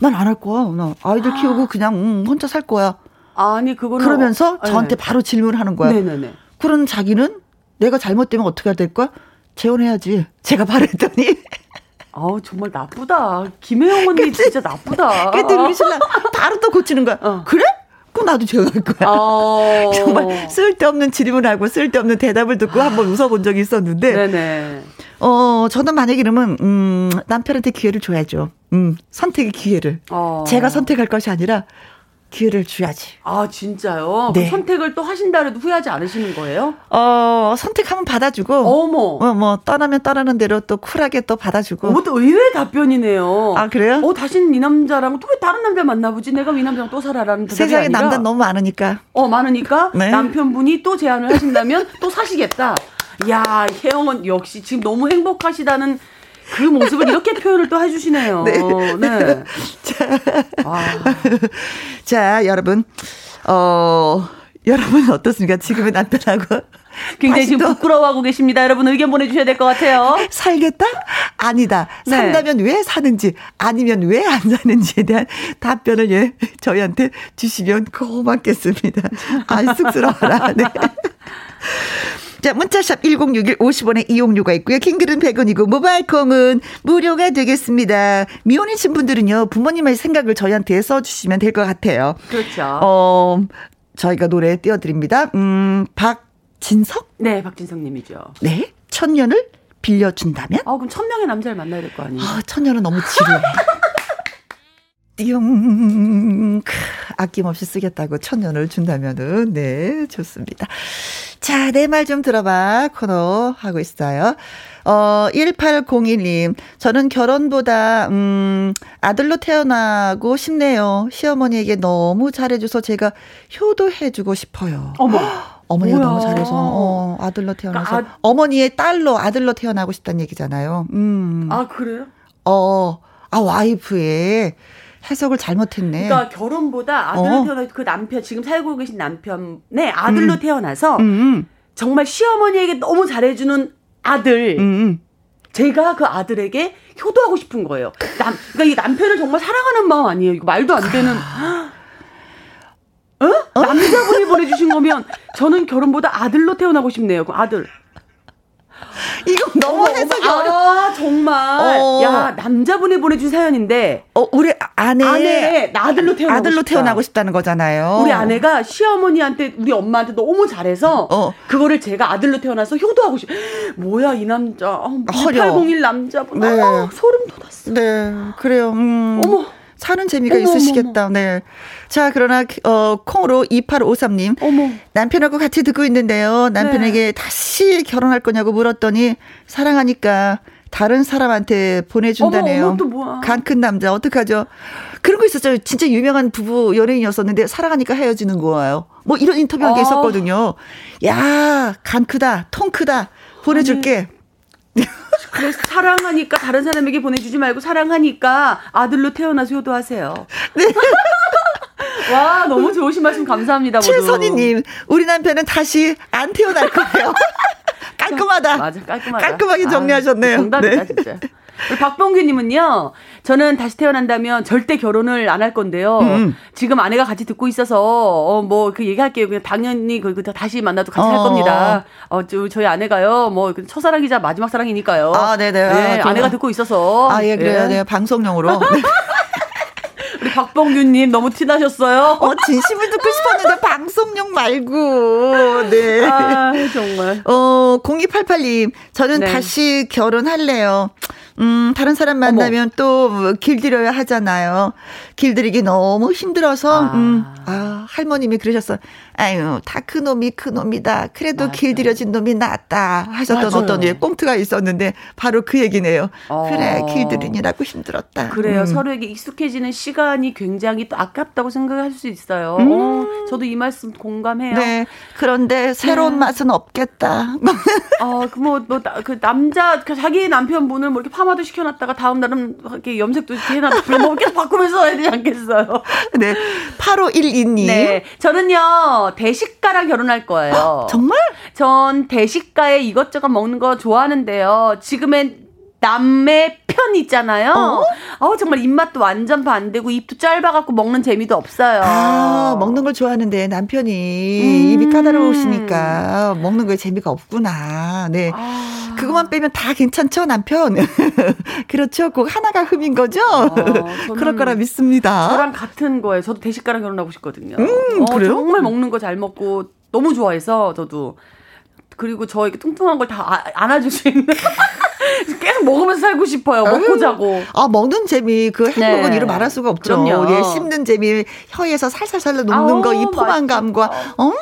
난 안 할 거야. 나 아이들 키우고 그냥, 음, 혼자 살 거야. 아니 그거는 그러면서 어, 저한테 네. 바로 질문을 하는 거야. 네네네. 그런 자기는 내가 잘못되면 어떻게 해야 될까? 재혼해야지. 제가 바로 했더니, 아우 정말 나쁘다. 김혜영 언니 진짜 나쁘다. 그랬더니 우리 신랑 바로 또 고치는 거야. 어. 그래? 그럼 나도 재혼할 거야. 어. 정말 쓸데없는 질문하고 쓸데없는 대답을 듣고 한번 웃어본 적이 있었는데, 네네. 어, 저는 만약 이러면, 음, 남편한테 기회를 줘야죠. 음, 선택의 기회를. 어. 제가 선택할 것이 아니라 기회를 줘야지. 아 진짜요? 네. 그 선택을 또 하신다 해도 후회하지 않으시는 거예요? 어, 선택하면 받아주고, 어머. 어, 뭐, 떠나면 떠나는 대로 또 쿨하게 또 받아주고. 어머 또 의외의 답변이네요. 아, 그래요? 어 다시는 이 남자랑 또 왜 다른 남자 만나보지? 내가 이 남자랑 또 살아라는 세상에 아니라 남자 너무 많으니까. 어 많으니까 네. 남편분이 또 제안을 하신다면 또 사시겠다. 야 혜영은 역시 지금 너무 행복하시다는 그 모습을 이렇게 표현을 또 해주시네요. 네. 네. 아, 자, 여러분, 어, 여러분 어떻습니까? 지금의 남편하고. 굉장히 지금 또 부끄러워하고 계십니다. 여러분 의견 보내주셔야 될 것 같아요. 살겠다? 아니다. 네. 산다면 왜 사는지, 아니면 왜 안 사는지에 대한 답변을 예, 저희한테 주시면 고맙겠습니다. 아, 쑥스러워라. 네. 자, 문자샵 1061 50원의 이용료가 있고요. 킹글은 100원이고 모바일 콩은 무료가 되겠습니다. 미혼이신 분들은요, 부모님의 생각을 저희한테 써주시면 될 것 같아요. 그렇죠. 어, 저희가 노래 띄워드립니다. 음, 박진석? 네, 박진성님이죠. 네. 천년을 빌려준다면? 아, 그럼 천 명의 남자를 만나야 될 거 아니에요? 아, 천년은 너무 지루해. 띠용, 크, 아낌없이 쓰겠다고 천년을 준다면은, 네, 좋습니다. 자, 내 말 좀 들어봐. 코너 하고 있어요. 어, 1801님, 저는 결혼보다, 음, 아들로 태어나고 싶네요. 시어머니에게 너무 잘해줘서 제가 효도해주고 싶어요. 어머. 어머니가 뭐야. 너무 잘해서, 어, 아들로 태어나서. 그러니까 아- 어머니의 딸로 아들로 태어나고 싶다는 얘기잖아요. 음. 아, 그래요? 어, 아, 와이프의 해석을 잘못했네. 그러니까 결혼보다 아들로 어. 태어나 그 남편 지금 살고 계신 남편의 아들로 태어나서 음, 정말 시어머니에게 너무 잘해주는 아들 음, 음. 제가 그 아들에게 효도하고 싶은 거예요. 남 그러니까 이 남편을 정말 사랑하는 마음 아니에요. 이거 말도 안 되는. 어? 남자분이 보내주신 거면 저는 결혼보다 아들로 태어나고 싶네요. 그 아들. 이거 너무 어머, 해석이 어머, 어려 아 정말. 어. 야 남자분이 보내준 사연인데 어, 우리 아내. 아내 아들로 태어나고 아들로 싶다. 태어나고 싶다는 거잖아요. 우리 아내가 시어머니한테 우리 엄마한테 너무 잘해서 어. 그거를 제가 아들로 태어나서 효도하고 싶. 뭐야 이 남자. 어, 허려. 801 남자분. 네. 아, 소름 돋았어. 네, 그래요. 음. 어머. 사는 재미가 어머, 있으시겠다. 네. 자, 그러나, 어, 콩으로 2853님. 어머. 남편하고 같이 듣고 있는데요. 남편에게 다시 결혼할 거냐고 물었더니 사랑하니까 다른 사람한테 보내준다네요. 어머, 어머. 간큰 남자 어떡하죠? 그런 거 있었죠. 진짜 유명한 부부 연예인이었었는데 사랑하니까 헤어지는 거예요. 뭐 이런 인터뷰 한게 아. 있었거든요. 야, 간 크다, 통 크다. 보내줄게. 그래서 사랑하니까 다른 사람에게 보내주지 말고 사랑하니까 아들로 태어나서 효도하세요. 네. 와 너무 좋으신 말씀 감사합니다. 모두. 최선희님, 우리 남편은 다시 안 태어날 거예요. 깔끔하다. 맞아 깔끔하다. 깔끔하게 정리하셨네요. 아, 정답이다 네. 진짜. 우리 박봉규님은요. 저는 다시 태어난다면 절대 결혼을 안 할 건데요. 음. 지금 아내가 같이 듣고 있어서 어, 뭐 그 얘기할게요. 그냥 당연히 그, 그 다시 만나도 같이 할 어. 겁니다. 어, 저, 저희 아내가요. 뭐그 첫사랑이자 마지막 사랑이니까요. 아, 네네. 아, 네, 좋아. 아내가 듣고 있어서. 아, 예, 그래요. 예. 네, 방송용으로. 네. 우리 박봉규님 너무 티나셨어요. 어, 진심을 듣고 싶었는데 방송용 말고. 네. 아, 정말. 어, 0288님, 저는 네. 다시 결혼할래요. 음, 다른 사람 만나면 또 길들여야 하잖아요. 길들이기 너무 힘들어서, 아. 음, 아, 할머님이 그러셨어. 아유, 다 그놈이 그놈이다. 그래도 맞아요. 길들여진 놈이 낫다. 하셨던 맞아요. 어떤 예, 꽁트가 있었는데, 바로 그 얘기네요. 어. 그래, 길들이느라고 힘들었다. 그래요. 음. 서로에게 익숙해지는 시간이 굉장히 또 아깝다고 생각할 수 있어요. 음. 어, 저도 이 말씀 공감해요. 네. 그런데 새로운 맛은 없겠다. 어, 그 뭐, 뭐, 나- 그 남자, 그 자기 남편분을 뭐 이렇게 파마도 시켜놨다가 다음 날은 이렇게 염색도 이렇게 해놨다가 뭐 계속 바꾸면서 해야 되지 않겠어요? 네. 8512님. 네. 저는요, 대식가랑 결혼할 거예요. 아, 정말? 전 대식가에 이것저것 먹는 거 좋아하는데요. 지금엔 남의 편 있잖아요. 어? 어 정말 입맛도 완전 반대고 입도 짧아갖고 먹는 재미도 없어요. 아 먹는 걸 좋아하는데 남편이 음. 입이 까다로우시니까 먹는 거에 재미가 없구나. 네. 아. 그것만 빼면 다 괜찮죠 남편. 그렇죠. 꼭 하나가 흠인 거죠. 아, 그럴 거라 믿습니다. 저랑 같은 거예요. 저도 대식가랑 결혼하고 싶거든요. 음, 어, 그래요? 정말 먹는 거 잘 먹고 너무 좋아해서 저도 그리고 저 이렇게 뚱뚱한 걸다 아, 안아줄 수 있는. 계속 먹으면서 살고 싶어요. 먹고 자고. 아, 먹는 재미, 그 행복은 네. 이루 말할 수가 없죠. 그럼요. 예, 씹는 재미, 혀에서 살살살 녹는 거, 이 포만감과, 음,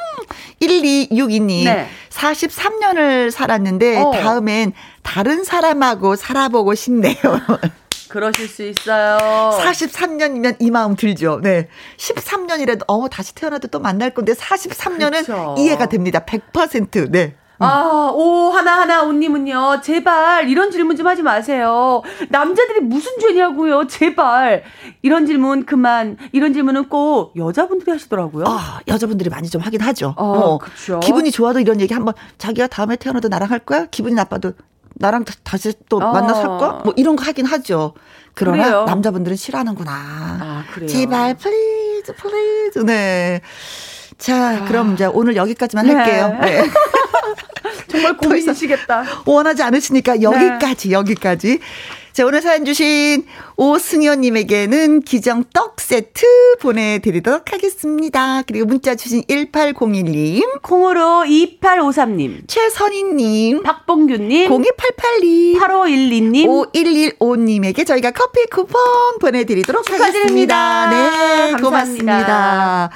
1262님. 네. 43년을 살았는데, 어. 다음엔 다른 사람하고 살아보고 싶네요. 그러실 수 있어요. 43년이면 이 마음 들죠. 네. 13년이라도, 어, 다시 태어나도 또 만날 건데, 43년은 그쵸. 이해가 됩니다. 100%. 네. 아, 오, 하나하나 온님은요, 제발, 이런 질문 좀 하지 마세요. 남자들이 무슨 죄냐고요, 제발. 이런 질문 그만, 이런 질문은 꼭 여자분들이 하시더라고요. 아, 여자분들이 많이 좀 하긴 하죠. 어, 어. 그쵸. 기분이 좋아도 이런 얘기 한번, 자기가 다음에 태어나도 나랑 살 거야? 기분이 나빠도 나랑 다시 또 어. 만나 살 거야? 뭐 이런 거 하긴 하죠. 그러나 그래요. 남자분들은 싫어하는구나. 아, 그래요. 제발, please, please. 네. 자, 그럼 이제 오늘 여기까지만 네. 할게요. 네. 정말 고민이시겠다. 원하지 않으시니까 여기까지, 네. 여기까지. 자, 오늘 사연 주신 오승현님에게는 기정 떡 세트 보내드리도록 하겠습니다. 그리고 문자 주신 1801님. 콩으로 2853님. 최선희님. 박봉규님. 0288님. 8512님. 5115님에게 저희가 커피 쿠폰 보내드리도록 축하드립니다. 네, 감사합니다. 고맙습니다.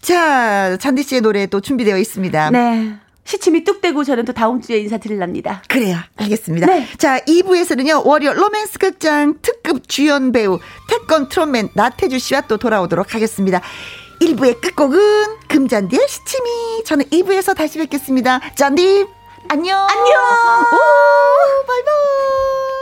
자, 잔디 씨의 노래 또 준비되어 있습니다. 네. 시침이 뚝 떼고 저는 또 다음 주에 인사드릴랍니다. 그래요. 알겠습니다. 네. 자, 2부에서는요, 월요 로맨스 극장 특급 주연 배우 태권 트롯맨 나태주 씨와 또 돌아오도록 하겠습니다. 1부의 끝곡은 금잔디의 시침이. 저는 2부에서 다시 뵙겠습니다. 잔디, 안녕. 안녕. 오, 바이바이.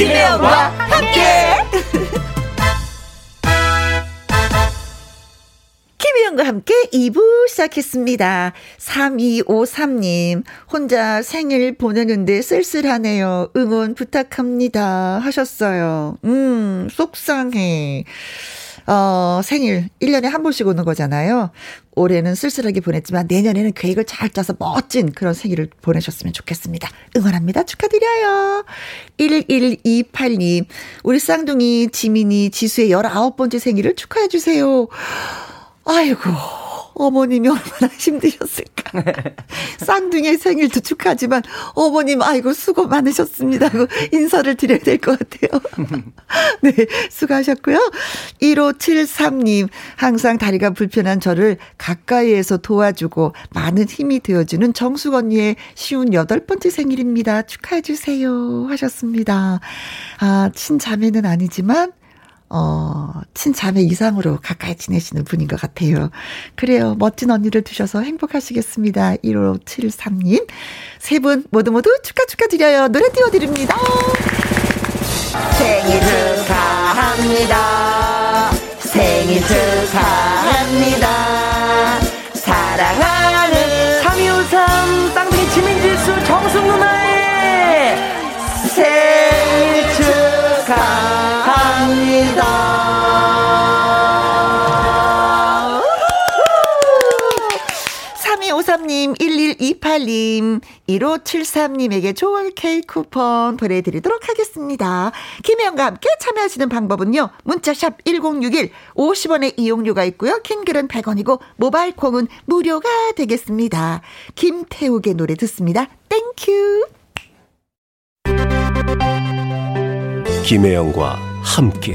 김혜영과 함께. 김혜영과 함께 2부 시작했습니다. 3253님, 혼자 생일 보내는데 쓸쓸하네요. 응원 부탁합니다. 하셨어요. 음, 속상해. 어, 생일 1년에 한 번씩 오는 거잖아요. 올해는 쓸쓸하게 보냈지만 내년에는 계획을 잘 짜서 멋진 그런 생일을 보내셨으면 좋겠습니다. 응원합니다. 축하드려요. 1128님, 우리 쌍둥이 지민이 지수의 19번째 생일을 축하해주세요. 아이고. 어머님이 얼마나 힘드셨을까. 쌍둥이의 생일도 축하하지만 어머님 아이고 수고 많으셨습니다 하고 인사를 드려야 될 것 같아요. 네, 수고하셨고요. 1573님 항상 다리가 불편한 저를 가까이에서 도와주고 많은 힘이 되어주는 정숙 언니의 쉬운 여덟 번째 생일입니다. 축하해 주세요 하셨습니다. 아, 친자매는 아니지만 어, 친자매 이상으로 가까이 지내시는 분인 것 같아요. 그래요. 멋진 언니를 두셔서 행복하시겠습니다. 1573님. 세 분 모두 모두 축하 축하드려요. 노래 띄워드립니다. 생일 축하합니다. 생일 축하합니다. 사랑하는 3253 쌍둥이 지민지수 정숙 누나의 생일 축하 합니다. 3253님, 1128님, 1573님에게 좋은 케이크 쿠폰 보내드리도록 하겠습니다. 김혜영과 함께 참여하시는 방법은요. 문자샵 1061, 50원의 이용료가 있고요. 킹글은 100원이고, 모바일 콩은 무료가 되겠습니다. 김태욱의 노래 듣습니다. Thank you. 김혜영과 함께.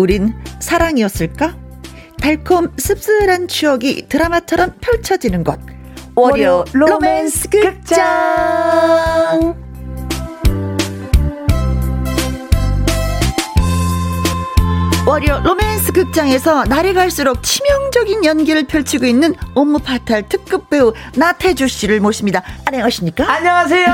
우린 사랑이었을까? 달콤 씁쓸한 추억이 드라마처럼 펼쳐지는 곳. 월요 로맨스 극장. 월요 로맨스 극장에서 날이 갈수록 치명적인 연기를 펼치고 있는 homme fatal 특급 배우 나태주 씨를 모십니다. 안녕하십니까? 안녕하세요.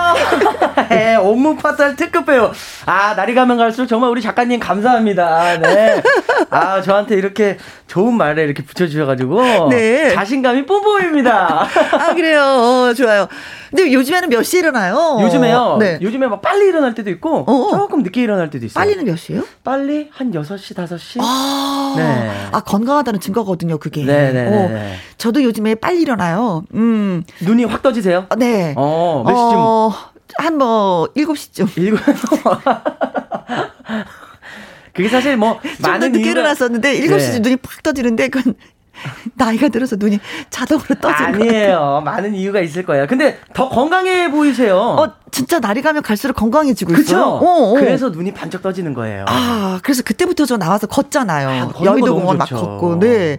네, 업무 파탈 특급 배우. 아, 날이 가면 갈수록 정말 우리 작가님 감사합니다. 네. 아, 저한테 이렇게 좋은 말을 이렇게 붙여주셔가지고. 네. 자신감이 뿜뿜입니다. 아, 그래요. 어, 좋아요. 근데 요즘에는 몇 시에 일어나요? 요즘에요? 네. 요즘에 막 빨리 일어날 때도 있고, 어어. 조금 늦게 일어날 때도 있어요. 빨리는 몇 시요? 빨리 한 6시, 5시? 아, 네. 아 건강하다는 증거거든요, 그게. 네네. 어, 저도 요즘에 빨리 일어나요. 음. 눈이 확 떠지세요? 네. 어, 몇 시쯤? 어, 한뭐 7시쯤. 7 그게 사실 뭐 많은 늦게 이유가... 일어났었는데 7시쯤 네. 눈이 팍 떠지는데 그건 나이가 들어서 눈이 자동으로 떠진 아니에요. 많은 이유가 있을 거예요. 근데 더 건강해 보이세요. 어, 진짜 날이 가면 갈수록 건강해지고 그쵸? 있어요. 어, 어. 그래서 눈이 반짝 떠지는 거예요. 아, 그래서 그때부터 저 나와서 걷잖아요. 아, 여의도 공원 막 걷고. 네.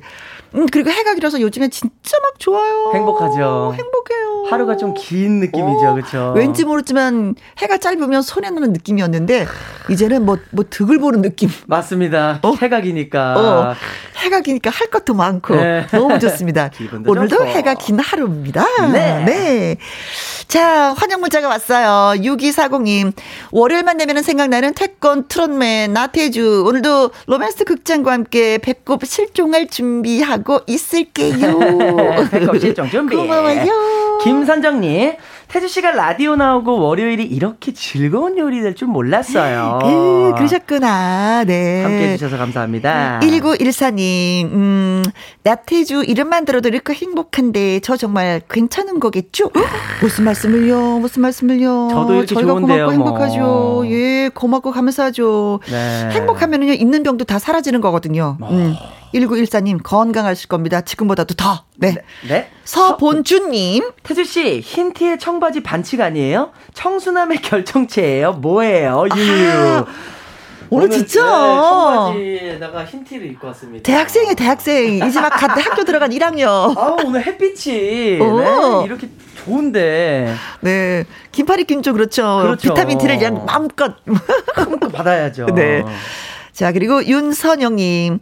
음, 그리고 해가 길어서 요즘에 진짜 막 좋아요. 행복하죠. 행복해요. 하루가 좀 긴 느낌이죠. 그렇죠. 왠지 모르지만 해가 짧으면 손에 나는 느낌이었는데 이제는 뭐뭐 득을 보는 느낌. 맞습니다. 어? 해가 기니까. 어. 해가 기니까 할 것도 많고 네. 너무 좋습니다. 오늘도 좋고. 해가 긴 하루입니다. 네. 네. 자, 환영 문자가 왔어요. 6240님. 월요일만 되면 생각나는 태권 트롯맨 나태주. 오늘도 로맨스 극장과 함께 배꼽 실종할 준비하고 있을게요. 배꼽 실종 준비. 고마워요. 김선정님. 태주 씨가 라디오 나오고 월요일이 이렇게 즐거운 요리 될줄 몰랐어요. 음, 그러셨구나. 네. 함께 해주셔서 감사합니다. 1914님, 음, 나태주 이름만 들어도 이렇게 행복한데 저 정말 괜찮은 거겠죠? 무슨 말씀을요? 무슨 말씀을요? 저도 이렇게 저희가 좋은데요, 고맙고 뭐. 행복하죠. 예, 고맙고 감사하죠. 네. 행복하면은요, 있는 병도 다 사라지는 거거든요. 뭐. 음. 1914님 건강하실 겁니다. 지금보다도 더. 네. 네. 네. 서본주님. 태주 씨, 흰 티에 청바지 반칙 아니에요? 청순함의 결정체예요. 뭐예요? 유유. 아, 오늘, 진짜 네, 청바지에다가 흰 티를 입고 왔습니다. 대학생이 대학생 이제 막 학교 들어간 1학년. 아 오늘 햇빛이 네, 이렇게 좋은데. 네. 긴팔 입긴 좀 그렇죠. 그렇죠. 비타민 D를 그냥 마음껏 마음껏 받아야죠. 네. 자 그리고 윤선영님.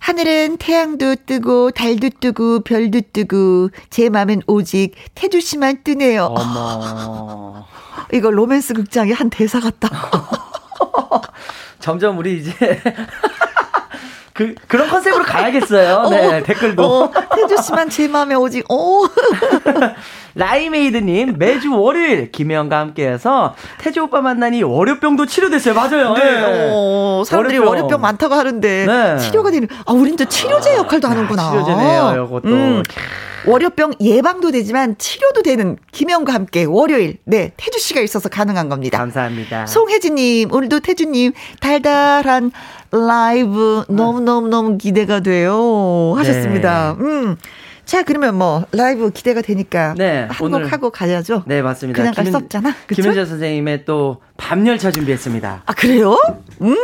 하늘엔 태양도 뜨고 달도 뜨고 별도 뜨고 제 맘엔 오직 태주 씨만 뜨네요. 어머. 이거 로맨스 극장의 한 대사 같다. 점점 우리 이제 그, 그런 컨셉으로 가야겠어요. 네, 어, 댓글도. 어, 태주 씨만 제 마음에 오직, 오. 라이메이드님, 매주 월요일 김혜영과 함께해서 태주 오빠 만나니 월요병도 치료됐어요. 맞아요. 네. 네. 어, 사람들이 월요병. 월요병 많다고 하는데 네. 치료가 되는, 아, 우린 또 치료제 역할도 아, 하는구나. 치료제네요, 이것도. 음. 월요병 예방도 되지만 치료도 되는 김영과 함께 월요일 네 태주 씨가 있어서 가능한 겁니다. 감사합니다. 송혜진님 오늘도 태주님 달달한 라이브 너무 너무 너무 기대가 돼요 하셨습니다. 네. 음. 자, 그러면 뭐 라이브 기대가 되니까 네, 한곡 하고 가야죠. 네, 맞습니다. 그냥 갈 수 없잖아. 김현재 선생님의 또 밤열차 준비했습니다. 아, 그래요? 음.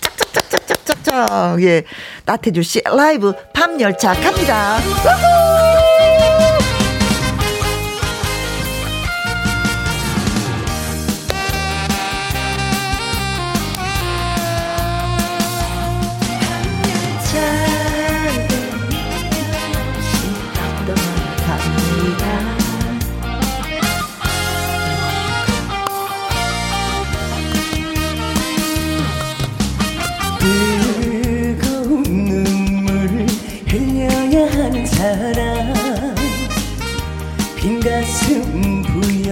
짝짝짝짝짝짝. 예. 나태주 씨 라이브 밤열차 갑니다. 사람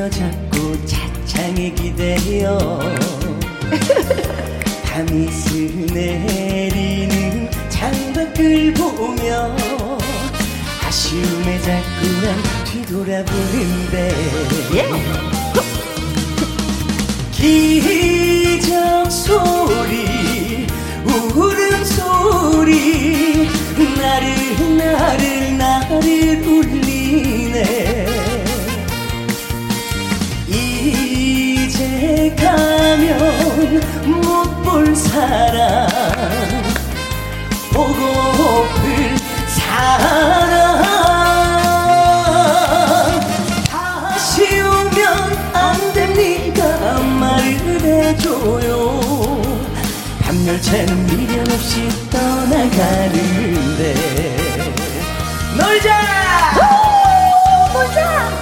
부여잡고 차창에 기대어. 밤이 스내리는 창밖을 보며 아쉬움에 자꾸만 뒤돌아보는데. 기적 소리 울음 소리 나를 나를 나를 울리네 가면 못 볼 사람. 보고플 사람. 다시 오면 안 됩니까 말을 해줘요. 밤열차는 미련 없이 떠나가는데. 놀자! 놀자!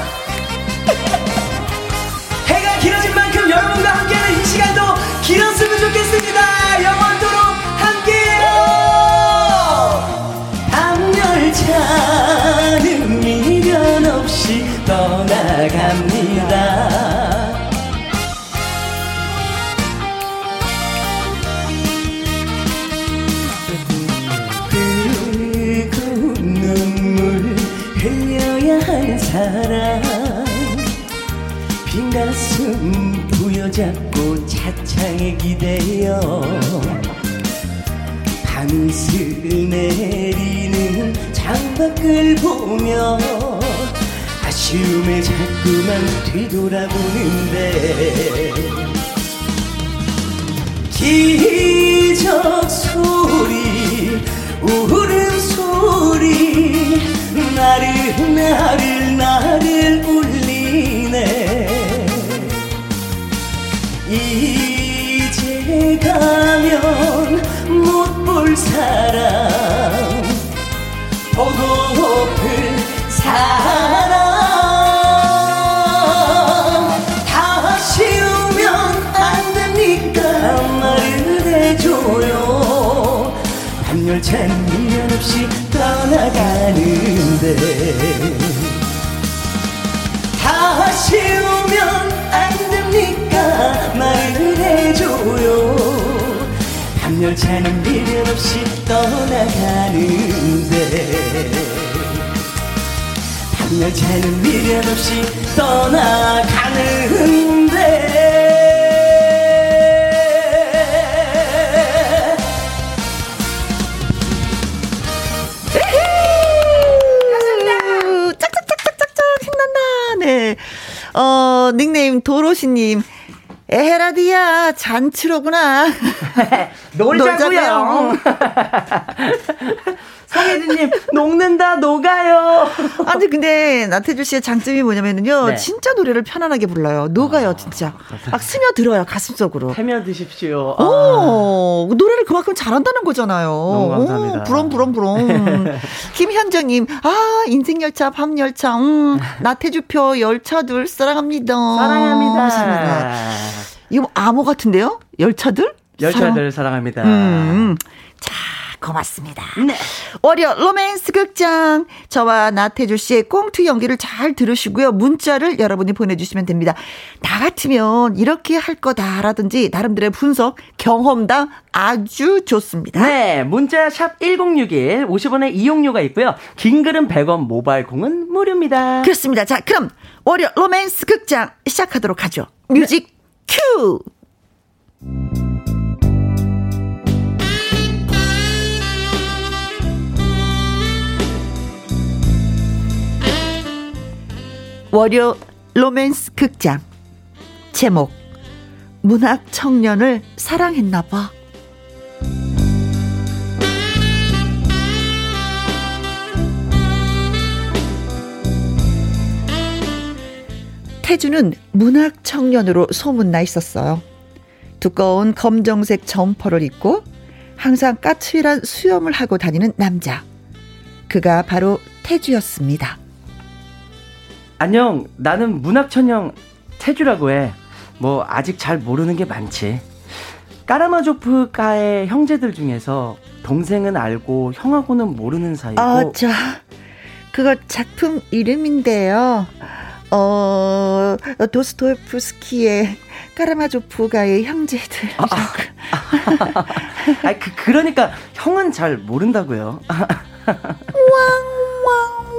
사랑. 빈 가슴 부여잡고 차창에 기대어 밤이 스내리는 창밖을 보며 아쉬움에 자꾸만 뒤돌아보는데 기적 소리 울음 소리 나를 나를 나를 울리네. 이제 가면 못 볼 사람 보고플 사람. 다시 오면 안 됩니까? 말을 해줘요. 밤열차는 미련 없이 떠나가는데 다시 오면 안 됩니까? 말을 해줘요. 밤열차는 미련 없이 떠나가는데 밤열차는 미련 없이 떠나가는데 어, 닉네임 도로시님. 에헤라디야, 잔치로구나. 놀자고요. 송혜진님, 녹는다, 녹아요. 아니, 근데 나태주 씨의 장점이 뭐냐면요. 네. 진짜 노래를 편안하게 불러요. 녹아요, 아, 진짜. 막 스며들어요, 가슴 속으로. 스며드십시오. 오, 아. 노래를 그만큼 잘한다는 거잖아요. 너무 감사합니다. 오, 부럼, 부럼, 부럼. 김현정님, 아, 인생 열차, 밤 열차, 음, 나태주표 열차들 사랑합니다. 사랑합니다. 사랑합니다. 이거 암호 같은데요? 열차들? 열차들 사랑. 합니다 음, 음. 자, 고맙습니다. 네. 월요 로맨스 극장. 저와 나태주 씨의 꽁트 연기를 잘 들으시고요. 문자를 여러분이 보내주시면 됩니다. 나 같으면 이렇게 할 거다라든지 나름대로의 분석, 경험담 아주 좋습니다. 네. 문자 샵 1061, 50원의 이용료가 있고요. 긴 글은 100원, 모바일 콩은 무료입니다. 그렇습니다. 자, 그럼 월요 로맨스 극장 시작하도록 하죠. 뮤직 네. 큐! 월요 로맨스 극장 제목 문학 청년을 사랑했나 봐. 태주는 문학 청년으로 소문나 있었어요. 두꺼운 검정색 점퍼를 입고 항상 까칠한 수염을 하고 다니는 남자. 그가 바로 태주였습니다. 안녕, 나는 문학청년 태주라고 해. 뭐, 아직 잘 모르는 게 많지. 까라마조프가의 형제들 중에서 동생은 알고 형하고는 모르는 사이고. 어, 저, 그거 작품 이름인데요. 어, 도스토옙스키의 까라마조프가의 형제들. 아, 아, 아, 아, 그, 그러니까 형은 잘 모른다고요.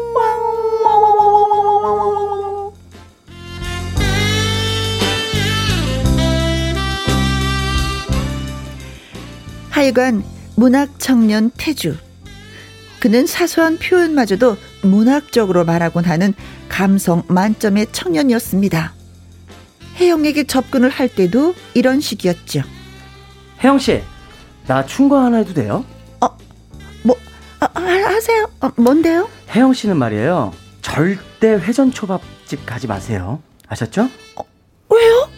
하여간 문학 청년 태주. 그는 사소한 표현마저도 문학적으로 말하곤 하는 감성 만점의 청년이었습니다. 혜영에게 접근을 할 때도 이런 식이었죠. 혜영 씨, 나 충고 하나 해도 돼요? 어, 뭐 아, 아 하세요. 어, 뭔데요? 혜영 씨는 말이에요. 절대 회전 초밥집 가지 마세요. 아셨죠? 어, 왜요?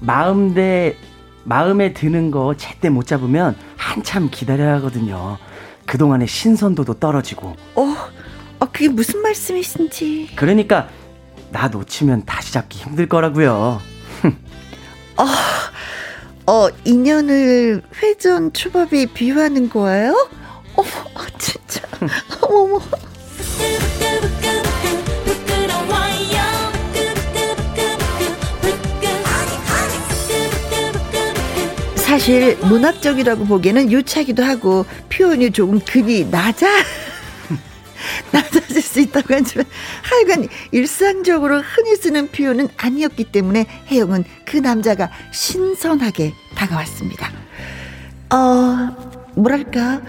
마음 대 마음에 드는 거 제때 못 잡으면 한참 기다려야 하거든요. 그동안의 신선도도 떨어지고. 어, 어 그게 무슨 말씀이신지. 그러니까 나 놓치면 다시 잡기 힘들 거라고요. 어, 어, 인연을 회전 초밥에 비유하는 거예요? 어머, 진짜. 어머 사실 문학적이라고 보기에는 유치하기도 하고 표현이 조금 급이 낮아 낮아질 수 있다고 하지만 하여간 일상적으로 흔히 쓰는 표현은 아니었기 때문에 혜영은 그 남자가 신선하게 다가왔습니다. 어 뭐랄까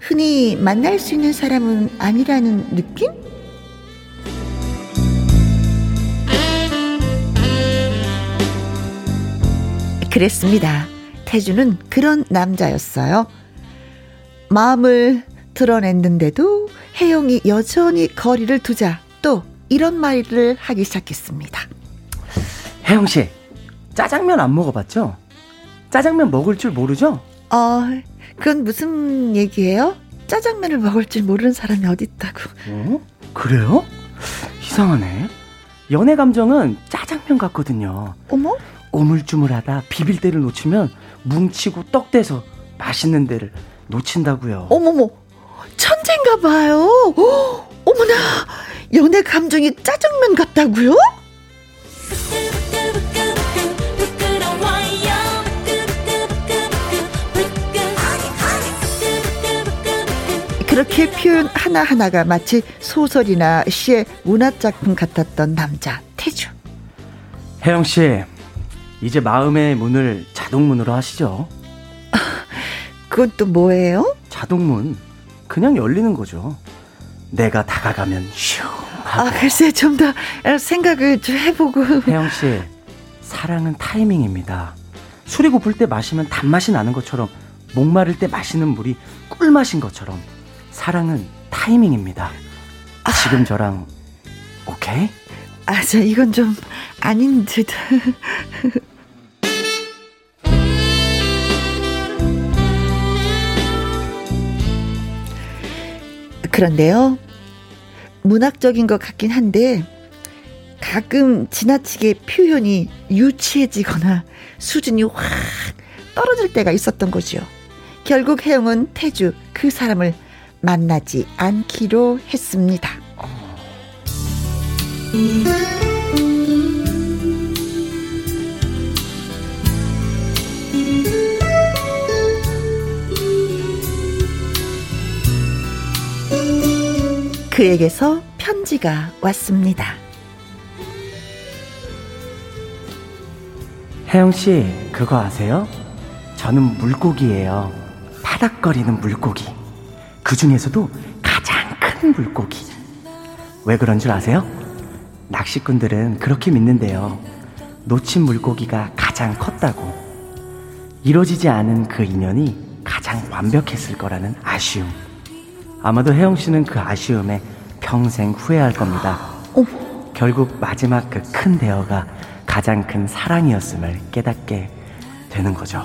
흔히 만날 수 있는 사람은 아니라는 느낌? 그랬습니다. 태주는 그런 남자였어요. 마음을 드러냈는데도 혜영이 여전히 거리를 두자 또 이런 말을 하기 시작했습니다. 혜영 씨, 짜장면 안 먹어봤죠? 짜장면 먹을 줄 모르죠? 어, 그건 무슨 얘기예요? 짜장면을 먹을 줄 모르는 사람이 어디 있다고? 어? 그래요? 이상하네. 연애 감정은 짜장면 같거든요. 어머? 오물쭈물하다 비빌 때를 놓치면 뭉치고 떡대서 맛있는 데를 놓친다고요. 어머머, 천재인가 봐요. 어머나, 연애 감정이 짜장면 같다고요? 그렇게 표현 하나하나가 마치 소설이나 시의 문화작품 같았던 남자 태주. 혜영 씨, 이제 마음의 문을 자동문으로 하시죠. 그건 또 뭐예요? 자동문. 그냥 열리는 거죠. 내가 다가가면 슝. 아, 글쎄, 좀 더 생각을 좀 해보고. 혜영 씨, 사랑은 타이밍입니다. 술이 고플 때 마시면 단맛이 나는 것처럼 목마를 때 마시는 물이 꿀맛인 것처럼 사랑은 타이밍입니다. 지금 저랑 오케이? 아, 저 이건 좀 아닌 듯. 그런데요. 문학적인 것 같긴 한데 가끔 지나치게 표현이 유치해지거나 수준이 확 떨어질 때가 있었던 거죠. 결국 혜영은 태주 그 사람을 만나지 않기로 했습니다. 그에게서 편지가 왔습니다. 혜영 씨, 그거 아세요? 저는 물고기예요. 파닥거리는 물고기. 그 중에서도 가장 큰 물고기. 왜 그런 줄 아세요? 낚시꾼들은 그렇게 믿는데요. 놓친 물고기가 가장 컸다고. 이루어지지 않은 그 인연이 가장 완벽했을 거라는 아쉬움. 아마도 혜영 씨는 그 아쉬움에 평생 후회할 겁니다. 결국 마지막 그 큰 대어가 가장 큰 사랑이었음을 깨닫게 되는 거죠.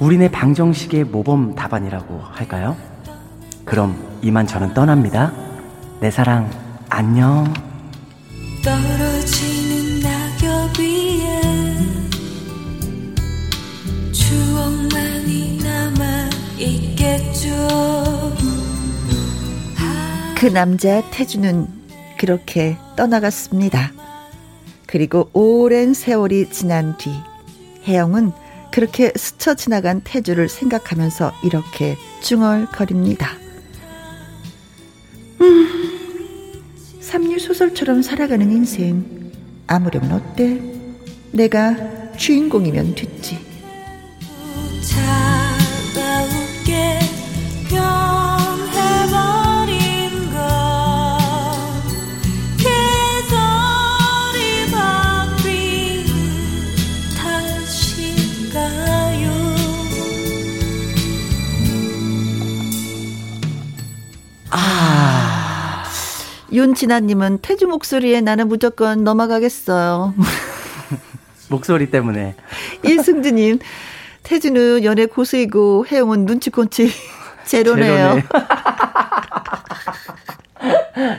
우리네 방정식의 모범 답안이라고 할까요? 그럼 이만 저는 떠납니다. 내 사랑, 안녕. 떨어지는 낙엽 위에 추억만이 남아 있겠죠. 그 남자 태주는 그렇게 떠나갔습니다. 그리고 오랜 세월이 지난 뒤 혜영은 그렇게 스쳐 지나간 태주를 생각하면서 이렇게 중얼거립니다. 음, 삼류 소설처럼 살아가는 인생. 아무렴 어때? 내가 주인공이면 됐지. 윤진아님은 태주 목소리에 나는 무조건 넘어가겠어요. 목소리 때문에. 이승주님, 태주는 연애 고수이고 혜영은 눈치콘치 제로네요.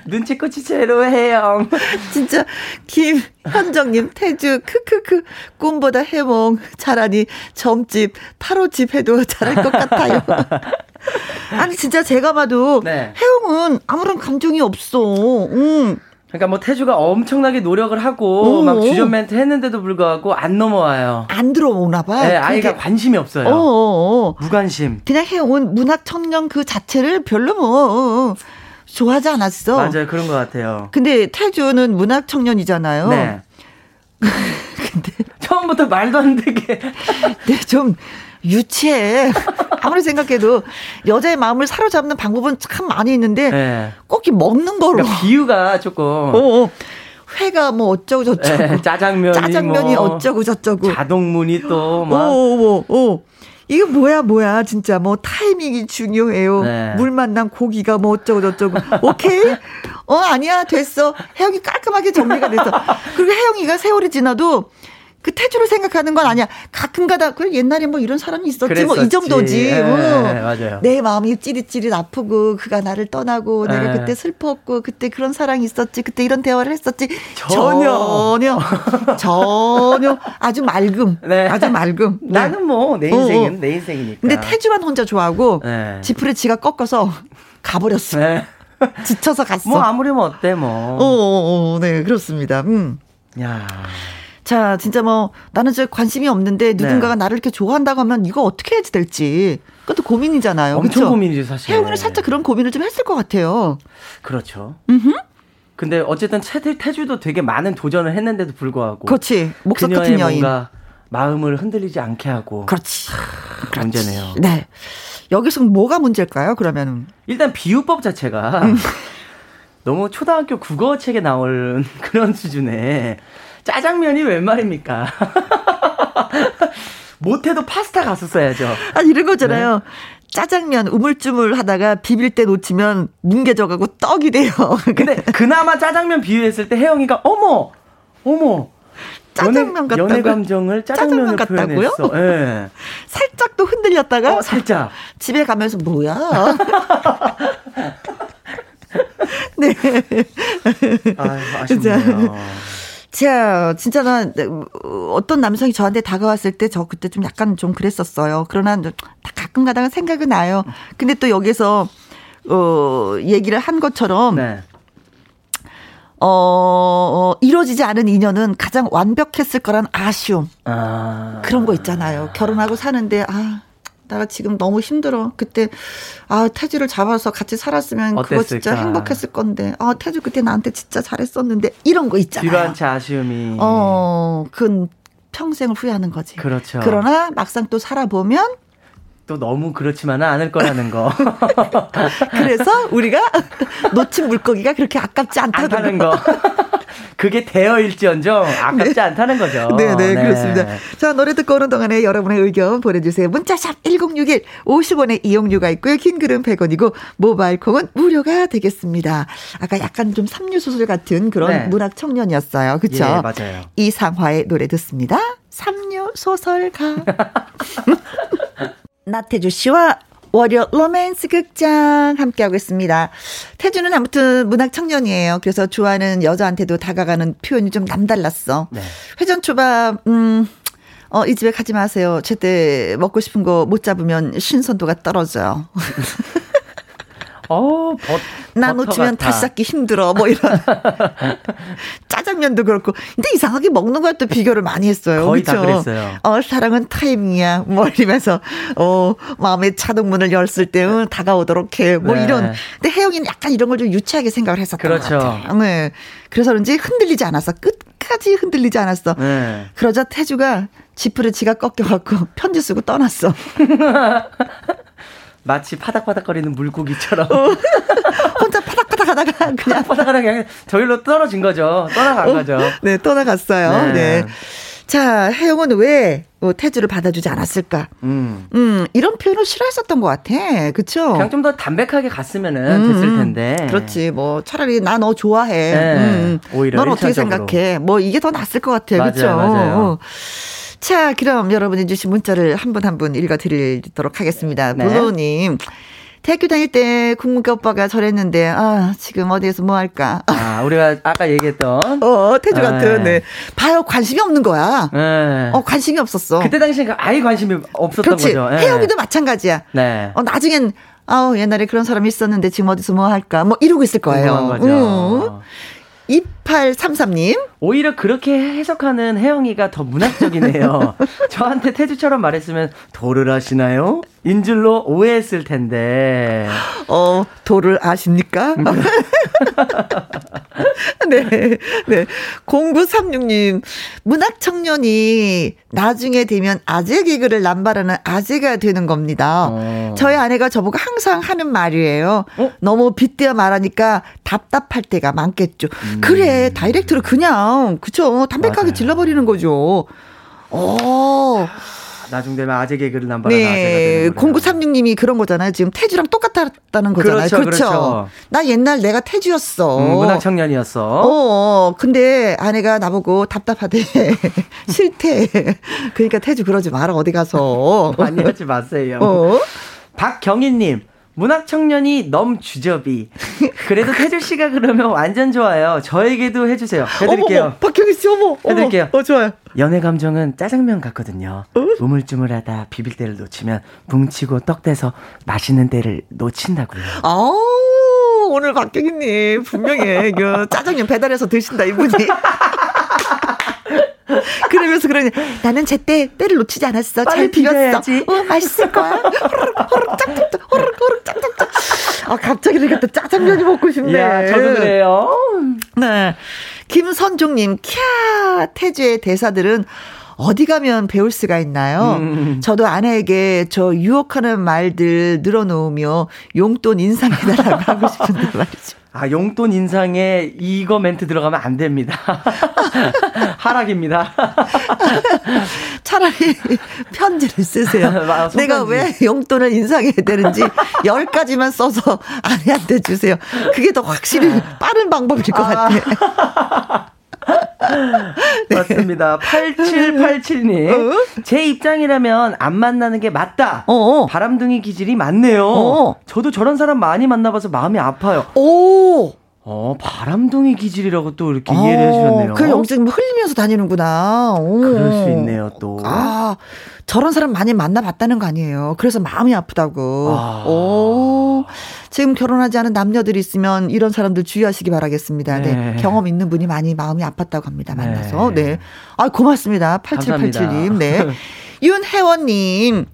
눈치꽃이 제로해요. 진짜 김현정님 태주 크크크 꿈보다 해몽 잘하니 점집 타로집 해도 잘할 것 같아요. 아니 진짜 제가 봐도 네. 혜영은 아무런 감정이 없어. 음. 그러니까 뭐 태주가 엄청나게 노력을 하고 오. 막 주전 멘트 했는데도 불구하고 안 넘어와요. 안 들어오나 봐. 네, 아이가 관심이 없어요. 어어어. 무관심. 그냥 혜영은 문학 청년 그 자체를 별로 뭐 좋아하지 않았어. 맞아요. 그런 것 같아요. 근데 태주는 문학 청년이잖아요. 네. 근데 처음부터 말도 안 되게. 네, 좀 유치해. 아무리 생각해도 여자의 마음을 사로잡는 방법은 참 많이 있는데 네. 꼭 먹는 거로. 그러니까 비유가 조금. 어, 어. 회가 뭐 어쩌고 저쩌고. 네, 짜장면이, 짜장면이 뭐 어쩌고 저쩌고. 자동문이 또 막. 오, 오, 오. 이거 뭐야 뭐야 진짜 뭐 타이밍이 중요해요. 네. 물 만난 고기가 뭐 어쩌고 저쩌고. 오케이? 어 아니야 됐어. 혜영이 깔끔하게 정리가 됐어. 그리고 혜영이가 세월이 지나도 그 태주를 생각하는 건 아니야. 가끔가다 그 옛날에 뭐 이런 사람이 있었지 뭐 이 정도지. 네, 어. 맞아요. 내 마음이 찌릿찌릿 아프고 그가 나를 떠나고 네. 내가 그때 슬펐고 그때 그런 사랑이 있었지. 그때 이런 대화를 했었지. 전혀 전혀 전혀 아주 맑음. 네. 아주 맑음. 네. 나는 뭐 내 인생은 어, 어. 내 인생이니까. 근데 태주만 혼자 좋아하고 네. 지푸레 지가 꺾어서 가버렸어. 네. 지쳐서 갔어. 뭐 아무리 면 어때 뭐. 어, 어, 어, 네 그렇습니다. 음. 야. 자, 진짜 뭐 나는 저 관심이 없는데 누군가가 네. 나를 이렇게 좋아한다고 하면 이거 어떻게 해야 될지 그것도 고민이잖아요. 엄청 그쵸? 고민이죠, 사실. 혜영이는 살짝 그런 고민을 좀 했을 것 같아요. 그렇죠. 음 근데 어쨌든 채들 태주도 되게 많은 도전을 했는데도 불구하고 그렇지. 목석 같은 여인. 뭔가 마음을 흔들리지 않게 하고 그렇지. 그렇지. 문제네요. 네. 여기서 뭐가 문제일까요? 그러면은 일단 비유법 자체가 음. 너무 초등학교 국어책에 나올 그런 수준의 짜장면이 웬 말입니까? 못해도 파스타 갔었어야죠. 아 이런 거잖아요. 네. 짜장면 우물쭈물 하다가 비빌 때 놓치면 뭉개져가고 떡이 돼요. 근데 그나마 짜장면 비유했을 때 혜영이가 어머 어머 짜장면 같다고 연애 감정을 짜장면 같다고요? 예. 살짝 또 흔들렸다가 어, 살짝 집에 가면서 뭐야? 네. 아, 아쉽네요. 자, 진짜 난 어떤 남성이 저한테 다가왔을 때 저 그때 좀 약간 좀 그랬었어요. 그러나 가끔 가다가 생각은 나요. 근데 또 여기서 어 얘기를 한 것처럼 네. 어, 어, 이루어지지 않은 인연은 가장 완벽했을 거란 아쉬움. 아. 그런 거 있잖아요. 결혼하고 사는데, 아, 내가 지금 너무 힘들어. 그때, 아, 태주를 잡아서 같이 살았으면 어땠을까? 그거 진짜 행복했을 건데. 아, 태주 그때 나한테 진짜 잘했었는데. 이런 거 있잖아요. 한채 아쉬움이. 어, 그건 평생을 후회하는 거지. 그렇죠. 그러나 막상 또 살아보면 또 너무 그렇지만은 않을 거라는 거. 그래서 우리가 놓친 물고기가 그렇게 아깝지 않다는 거. 그게 되어일지언정 아깝지 네. 않다는 거죠. 네네, 네, 네, 그렇습니다. 자, 노래 듣고 오는 동안에 여러분의 의견 보내주세요. 문자샵 1061, 50원의 이용료가 있고요. 긴 글은 100원이고, 모바일 콩은 무료가 되겠습니다. 아까 약간 좀 삼류수술 같은 그런 네. 문학 청년이었어요. 그쵸? 예, 맞아요. 이상화의 노래 듣습니다. 삼류소설가. 나태주 씨와 월요 로맨스 극장 함께하고 있습니다. 태주는 아무튼 문학 청년이에요. 그래서 좋아하는 여자한테도 다가가는 표현이 좀 남달랐어. 네. 회전 초밥, 음, 어, 이 집에 가지 마세요. 제때 먹고 싶은 거 못 잡으면 신선도가 떨어져요. 어, 버, 나 놓치면 다시 잡기 힘들어. 뭐 이런. 짜장면도 그렇고. 근데 이상하게 먹는 것도 비교를 많이 했어요. 거의 그쵸? 다 그랬어요. 어, 사랑은 타이밍이야. 뭐 이러면서, 어, 마음의 자동문을 열었을 때, 응, 다가오도록 해. 뭐 네. 이런. 근데 혜영이는 약간 이런 걸 좀 유치하게 생각을 했었던 그렇죠. 것 같아요. 네. 그래서 그런지 흔들리지 않았어. 끝까지 흔들리지 않았어. 네. 그러자 태주가 지프를 지가 꺾여갖고 편지 쓰고 떠났어. 마치 파닥파닥거리는 물고기처럼 어. 혼자 파닥파닥 하다가 그냥 파닥파닥 그냥 저일로 떨어진 거죠. 떠나간 어, 거죠. 네, 떠나갔어요. 네. 네. 자, 혜영은 왜 어, 태주를 받아주지 않았을까? 음. 음, 이런 표현을 싫어했었던 것 같아. 그쵸? 그냥 좀 더 담백하게 갔으면은 음, 됐을 텐데. 그렇지. 뭐, 차라리 나 너 좋아해. 네. 음, 오히려. 넌 어떻게 생각해? 뭐, 이게 더 낫을 것 같아. 맞아요, 그쵸? 맞아요. 자, 그럼 여러분이 주신 문자를 한 분 한 분 읽어드리도록 하겠습니다. 네. 블루님. 대학교 다닐 때 국문과 오빠가 저랬는데 아 지금 어디에서 뭐 할까? 아 우리가 아까 얘기했던 어 태주 같은 네. 네. 바로 관심이 없는 거야. 네. 어 관심이 없었어. 그때 당시엔 그 아예 관심이 없었던 그렇지. 거죠. 네. 혜영이도 마찬가지야. 네. 어 나중엔 아우 옛날에 그런 사람이 있었는데 지금 어디서 뭐 할까? 뭐 이러고 있을 거예요. 음. 6833님. 오히려 그렇게 해석하는 혜영이가 더 문학적이네요. 저한테 태주처럼 말했으면 도를 아시나요? 인줄로 오해했을 텐데. 어, 도를 아십니까? 음. 네, 네. 0936님, 문학 청년이 나중에 되면 아재 개그를 남발하는 아재가 되는 겁니다. 어. 저희 아내가 저보고 항상 하는 말이에요. 어? 너무 빗대어 말하니까 답답할 때가 많겠죠. 음. 그래, 다이렉트로 그냥, 그쵸. 담백하게 맞아요. 질러버리는 거죠. 어. 나중 되면 아재 개그를 남발하는 네. 아재가 되는 0936님이 그런 거잖아요. 지금 태주랑 똑같다는 거잖아요. 그렇죠. 그렇죠. 그렇죠. 나 옛날 내가 태주였어. 음, 문학 청년이었어. 어, 어, 근데 아내가 나보고 답답하대. 싫대. 그러니까 태주 그러지 마라 어디 가서. 많이 하지 마세요. 어? 박경희님. 문학 청년이 넘 주접이. 그래도 태주 씨가 그러면 완전 좋아요. 저에게도 해주세요. 해드릴게요. 어머, 박경희 씨, 어머. 해드릴게요. 어, 좋아요. 연애 감정은 짜장면 같거든요. 어? 우물쭈물하다 비빌 때를 놓치면 뭉치고 떡대서 맛있는 때를 놓친다고요. 아 오늘 박경희님 분명히 그 짜장면 배달해서 드신다 이분이. 그러면서 그러니 나는 제때 때를 놓치지 않았어. 잘 비볐어. 어, 맛있을 거야. 호르륵 호르륵 짝짝짝 호르륵 호르륵 짝짝짝. 아 갑자기 이렇게 또 짜장면이 먹고 싶네. 야, 저도 그래요. 네. 김선종님, 캬 태주의 대사들은 어디 가면 배울 수가 있나요? 음. 저도 아내에게 저 유혹하는 말들 늘어놓으며 용돈 인상해달라고 하고 싶은데 말이죠. 아, 용돈 인상에 이거 멘트 들어가면 안 됩니다. 하락입니다. 차라리 편지를 쓰세요. 아, 내가 왜 용돈을 인상해야 되는지 10가지만 써서 아내한테 주세요. 그게 더 확실히 빠른 방법일 것 같아. 네. 맞습니다. 8787님. 어? 제 입장이라면 안 만나는 게 맞다. 어어. 바람둥이 기질이 많네요. 어어. 저도 저런 사람 많이 만나봐서 마음이 아파요. 오! 어, 바람둥이 기질이라고 또 이렇게 어, 이해를 해주셨네요. 그 여기서 흘리면서 다니는구나. 오. 그럴 수 있네요, 또. 아, 저런 사람 많이 만나봤다는 거 아니에요. 그래서 마음이 아프다고. 아. 오. 지금 결혼하지 않은 남녀들이 있으면 이런 사람들 주의하시기 바라겠습니다. 네. 네. 경험 있는 분이 많이 마음이 아팠다고 합니다. 만나서. 네. 네. 아, 고맙습니다. 8787님. 네. 윤혜원님.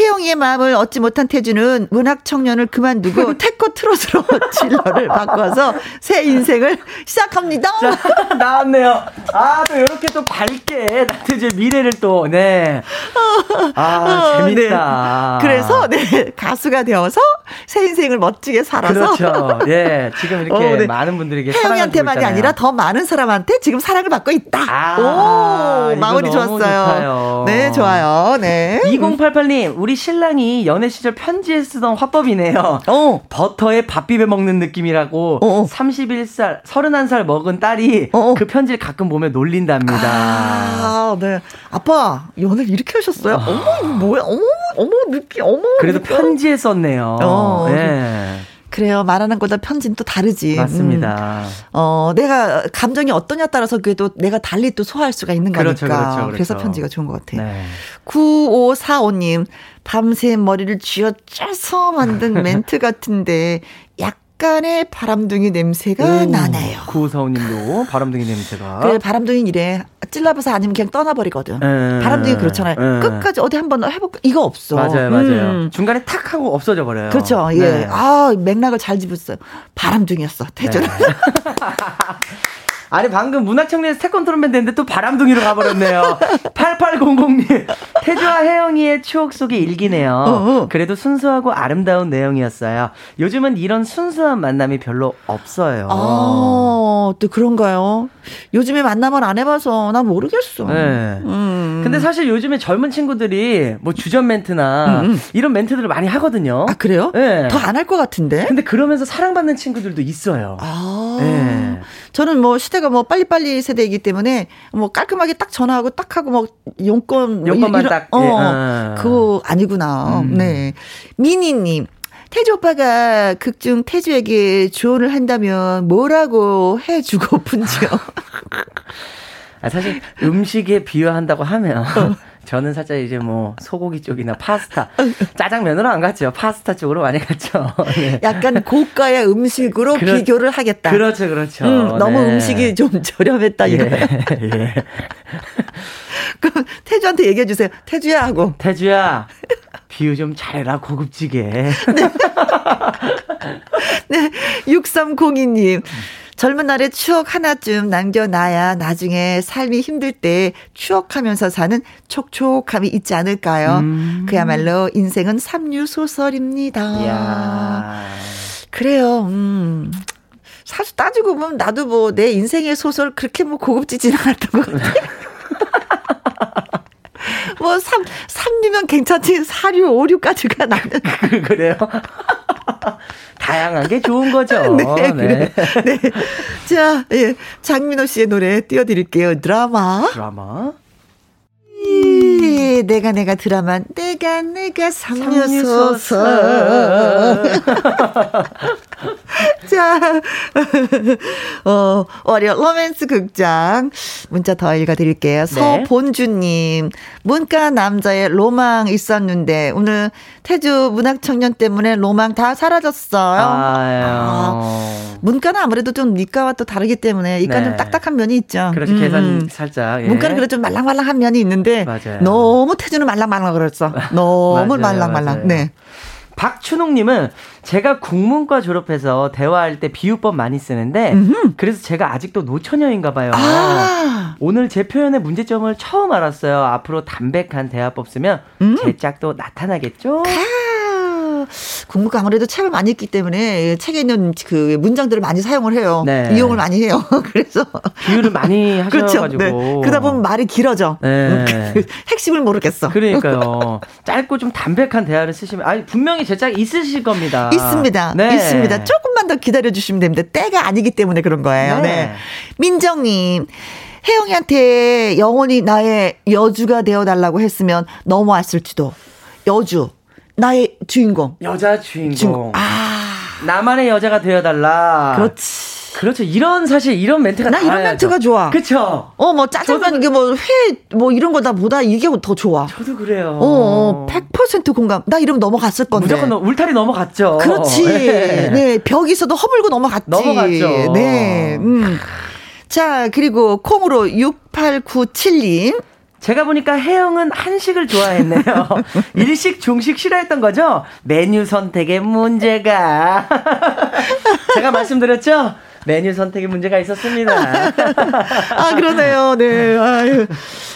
혜영이의 마음을 얻지 못한 태주는 문학 청년을 그만두고 태코 트롯으로 진로를 바꿔서 새 인생을 시작합니다. 자, 나왔네요. 아, 또 이렇게 또 밝게 나태주의 미래를 또, 네. 아, 어, 재밌다. 네. 그래서, 네, 가수가 되어서 새 인생을 멋지게 살아서. 그렇죠. 예, 지금 이렇게 어, 네. 많은 분들에게 혜영이한테만이 아니라 더 많은 사람한테 지금 사랑을 받고 있다. 아, 오, 마무리 좋았어요. 좋다요. 네, 좋아요. 네. 2088님, 우리 우리 신랑이 연애 시절 편지에 쓰던 화법이네요. 어. 버터에 밥 비벼 먹는 느낌이라고 어. 31살, 어. 31살 먹은 딸이 어. 그 편지를 가끔 보면 놀린답니다. 아, 네. 아빠, 연애를 이렇게 하셨어요? 어. 어머, 뭐야? 어머, 어머, 느낌, 어머. 그래도 느낌. 편지에 썼네요. 어. 네. 그래요. 말하는 거다 편지는 또 다르지. 맞습니다. 음. 어, 내가 감정이 어떠냐 따라서 그게 또 내가 달리 또 소화할 수가 있는 그렇죠, 거니까. 그렇죠, 그렇죠. 그래서 편지가 좋은 것 같아요. 네. 9545님, 밤새 머리를 쥐어짜서 만든 멘트 같은데 약 간의 바람둥이 냄새가 오, 나네요. 구사오님도 바람둥이 냄새가. 그래 바람둥이 이래 찔러봐서 아니면 그냥 떠나버리거든. 에, 예. 바람둥이 그렇잖아요. 에. 예. 끝까지 어디 한번 해볼까 이거 없어. 맞아요, 맞아요. 음. 중간에 탁 하고 없어져 버려요. 그렇죠. 예. 네. 아 맥락을 잘 집었어요. 바람둥이였어. 태준. 네. 아니 방금 문학청년에서 태권도로맨 됐는데 또 바람둥이로 가버렸네요. 8800님 태주와 혜영이의 추억 속의 일기네요. 어어. 그래도 순수하고 아름다운 내용이었어요. 요즘은 이런 순수한 만남이 별로 없어요. 아, 또 그런가요? 요즘에 만남을 안 해봐서 난 모르겠어. 네. 음. 근데 사실 요즘에 젊은 친구들이 뭐 주전 멘트나 음. 음. 이런 멘트들을 많이 하거든요. 아 그래요? 네. 더안 할 것 같은데. 근데 그러면서 사랑받는 친구들도 있어요. 아. 네. 저는 뭐 시대가 뭐 빨리빨리 세대이기 때문에 뭐 깔끔하게 딱 전화하고 딱 하고 뭐 용건 뭐 용건만 뭐딱 어, 예. 아. 그거 아니구나. 음. 네. 미니 님. 태주 오빠가 극중 태주에게 조언을 한다면 뭐라고 해 주고픈지요? 아, 사실 음식에 비유한다고 하면 어. 저는 살짝 이제 뭐 소고기 쪽이나 파스타, 짜장면으로 안 갔죠. 파스타 쪽으로 많이 갔죠. 네. 약간 고가의 음식으로 그렇, 비교를 하겠다. 그렇죠, 그렇죠. 음, 너무 네. 음식이 좀 저렴했다. 예, 예. 그럼 태주한테 얘기해 주세요. 태주야 하고. 태주야. 비유 좀 잘해라 고급지게. 네. 네. 6302님. 젊은 날의 추억 하나쯤 남겨놔야 나중에 삶이 힘들 때 추억하면서 사는 촉촉함이 있지 않을까요? 음. 그야말로 인생은 삼류소설입니다. 이야. 그래요, 음. 사실 따지고 보면 나도 뭐 내 인생의 소설 그렇게 뭐 고급지진 않았던 것 같아. 뭐, 3, 3류면 괜찮지. 4류, 5류까지 가 나는. 그래요? 다양한 게 좋은 거죠. 네. 네. 네. 자, 예. 장민호 씨의 노래 띄워드릴게요. 드라마. 드라마. 내가 내가 드라마 내가 내가 삼류소설 자 어, 월요 로맨스 극장 문자 더 읽어드릴게요 네. 서본주님 문과 남자의 로망 있었는데 오늘 태주 문학청년 때문에 로망 다 사라졌어요 아, 문과는 아무래도 좀 이과와 또 다르기 때문에 이과는 네. 좀 딱딱한 면이 있죠 그렇죠 음. 계산 살짝 예. 문과는 그래도 좀 말랑말랑한 면이 있는데 맞아요. 너무 태주는 말랑말랑 그랬어. 너무 말랑말랑. 네. 박춘웅님은 제가 국문과 졸업해서 대화할 때 비유법 많이 쓰는데 음흠. 그래서 제가 아직도 노처녀인가 봐요. 아~ 오늘 제 표현의 문제점을 처음 알았어요. 앞으로 담백한 대화법 쓰면 음. 제 짝도 나타나겠죠? 국문과 아무래도 책을 많이 읽기 때문에 책에 있는 그 문장들을 많이 사용을 해요. 네. 이용을 많이 해요. 그래서 비유를 많이 하셔가지고 그렇죠. 네. 그러다 보면 말이 길어져. 네. 핵심을 모르겠어. 그러니까요. 짧고 좀 담백한 대화를 쓰시면 아니 분명히 제 짝이 있으실 겁니다. 있습니다. 네. 있습니다. 조금만 더 기다려 주시면 됩니다. 때가 아니기 때문에 그런 거예요. 네. 네. 민정님. 혜영이한테 영원히 나의 여주가 되어달라고 했으면 넘어왔을지도. 여주. 나의 주인공. 여자 주인공. 주인공. 아. 나만의 여자가 되어달라. 그렇지. 그렇죠. 이런 사실 이런 멘트가 나 이런 멘트가 좋아. 그렇죠. 어, 뭐 짜장면 이게 뭐 회 뭐 이런 거다 보다 이게 더 좋아. 저도 그래요. 어, 100% 공감. 나 이러면 넘어갔을 건데. 무조건 울타리 넘어갔죠. 그렇지. 네. 네. 벽 있어도 허물고 넘어갔지. 넘어갔죠. 네. 음. 자, 그리고 콩으로 6897님. 제가 보니까 혜영은 한식을 좋아했네요. 일식, 중식 싫어했던 거죠? 메뉴 선택의 문제가. 제가 말씀드렸죠? 메뉴 선택에 문제가 있었습니다. 아, 그러네요. 네. 아유.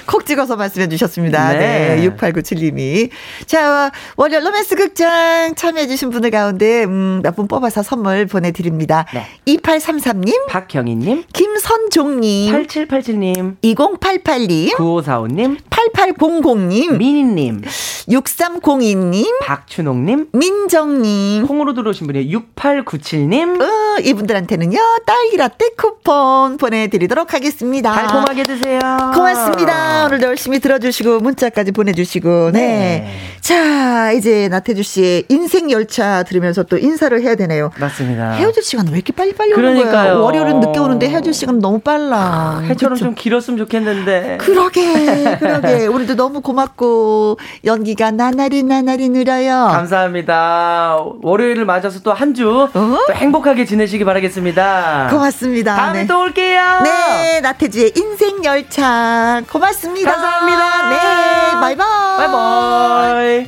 콕 찍어서 말씀해 주셨습니다. 네. 네. 6897님이. 자, 월요 로맨스 극장 참여해주신 분들 가운데, 음, 몇 분 뽑아서 선물 보내드립니다. 네. 2833님. 박경희님. 김선종님. 8787님. 2088님. 9545님. 8800님. 미니님. 6302님. 박춘옥님. 민정님. 콩으로 들어오신 분이 6897님. 어, 이분들한테는요, 딸기라떼 쿠폰 보내드리도록 하겠습니다. 달콤하게 드세요. 고맙습니다. 오늘도 열심히 들어주시고, 문자까지 보내주시고, 네. 네. 자, 이제 나태주 씨의 인생 열차 들으면서 또 인사를 해야 되네요. 맞습니다. 헤어질 시간 왜 이렇게 빨리빨리 오는 거예요? 월요일은 늦게 오는데 헤어질 시간 너무 빨라. 해처럼 그쵸? 좀 길었으면 좋겠는데. 그러게, 그러게. 우리도 너무 고맙고, 연기 가 나날이 나날이 늘어요. 감사합니다. 월요일을 맞아서 또 한 주, 어? 또 행복하게 지내시기 바라겠습니다. 고맙습니다. 다음에 네. 또 올게요. 네, 나태주의 인생 열차. 고맙습니다. 감사합니다. 네, 바이바이. 바이바이.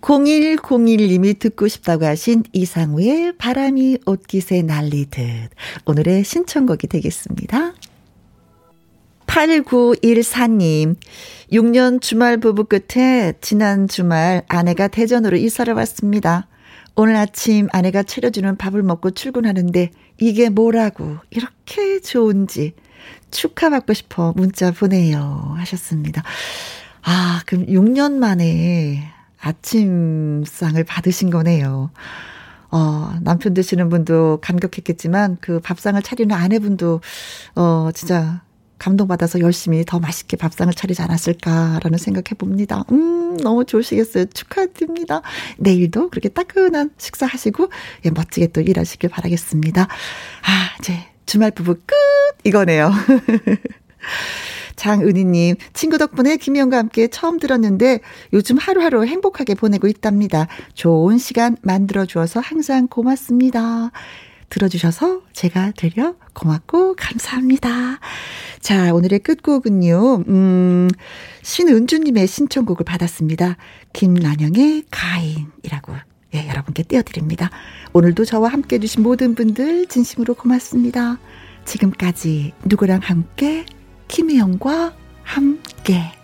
0101님이 듣고 싶다고 하신 이상우의 바람이 옷깃에 날리듯 오늘의 신청곡이 되겠습니다. 8914님, 6년 주말 부부 끝에 지난 주말 아내가 대전으로 이사를 왔습니다. 오늘 아침 아내가 차려주는 밥을 먹고 출근하는데 이게 뭐라고 이렇게 좋은지 축하받고 싶어 문자 보내요 하셨습니다. 아, 그럼 6년 만에 아침상을 받으신 거네요. 어, 남편 되시는 분도 감격했겠지만 그 밥상을 차리는 아내분도 어, 진짜 감동받아서 열심히 더 맛있게 밥상을 차리지 않았을까라는 생각해 봅니다. 음, 너무 좋으시겠어요. 축하드립니다. 내일도 그렇게 따끈한 식사하시고, 예, 멋지게 또 일하시길 바라겠습니다. 아, 이제 주말 부부 끝! 이거네요. 장은희님, 친구 덕분에 김희영과 함께 처음 들었는데 요즘 하루하루 행복하게 보내고 있답니다. 좋은 시간 만들어주어서 항상 고맙습니다. 들어주셔서 제가 되려 고맙고 감사합니다. 자, 오늘의 끝곡은요, 음, 신은주님의 신청곡을 받았습니다. 김란영의 가인이라고, 예, 여러분께 띄워드립니다. 오늘도 저와 함께 해주신 모든 분들 진심으로 고맙습니다. 지금까지 누구랑 함께, 김혜영과 함께.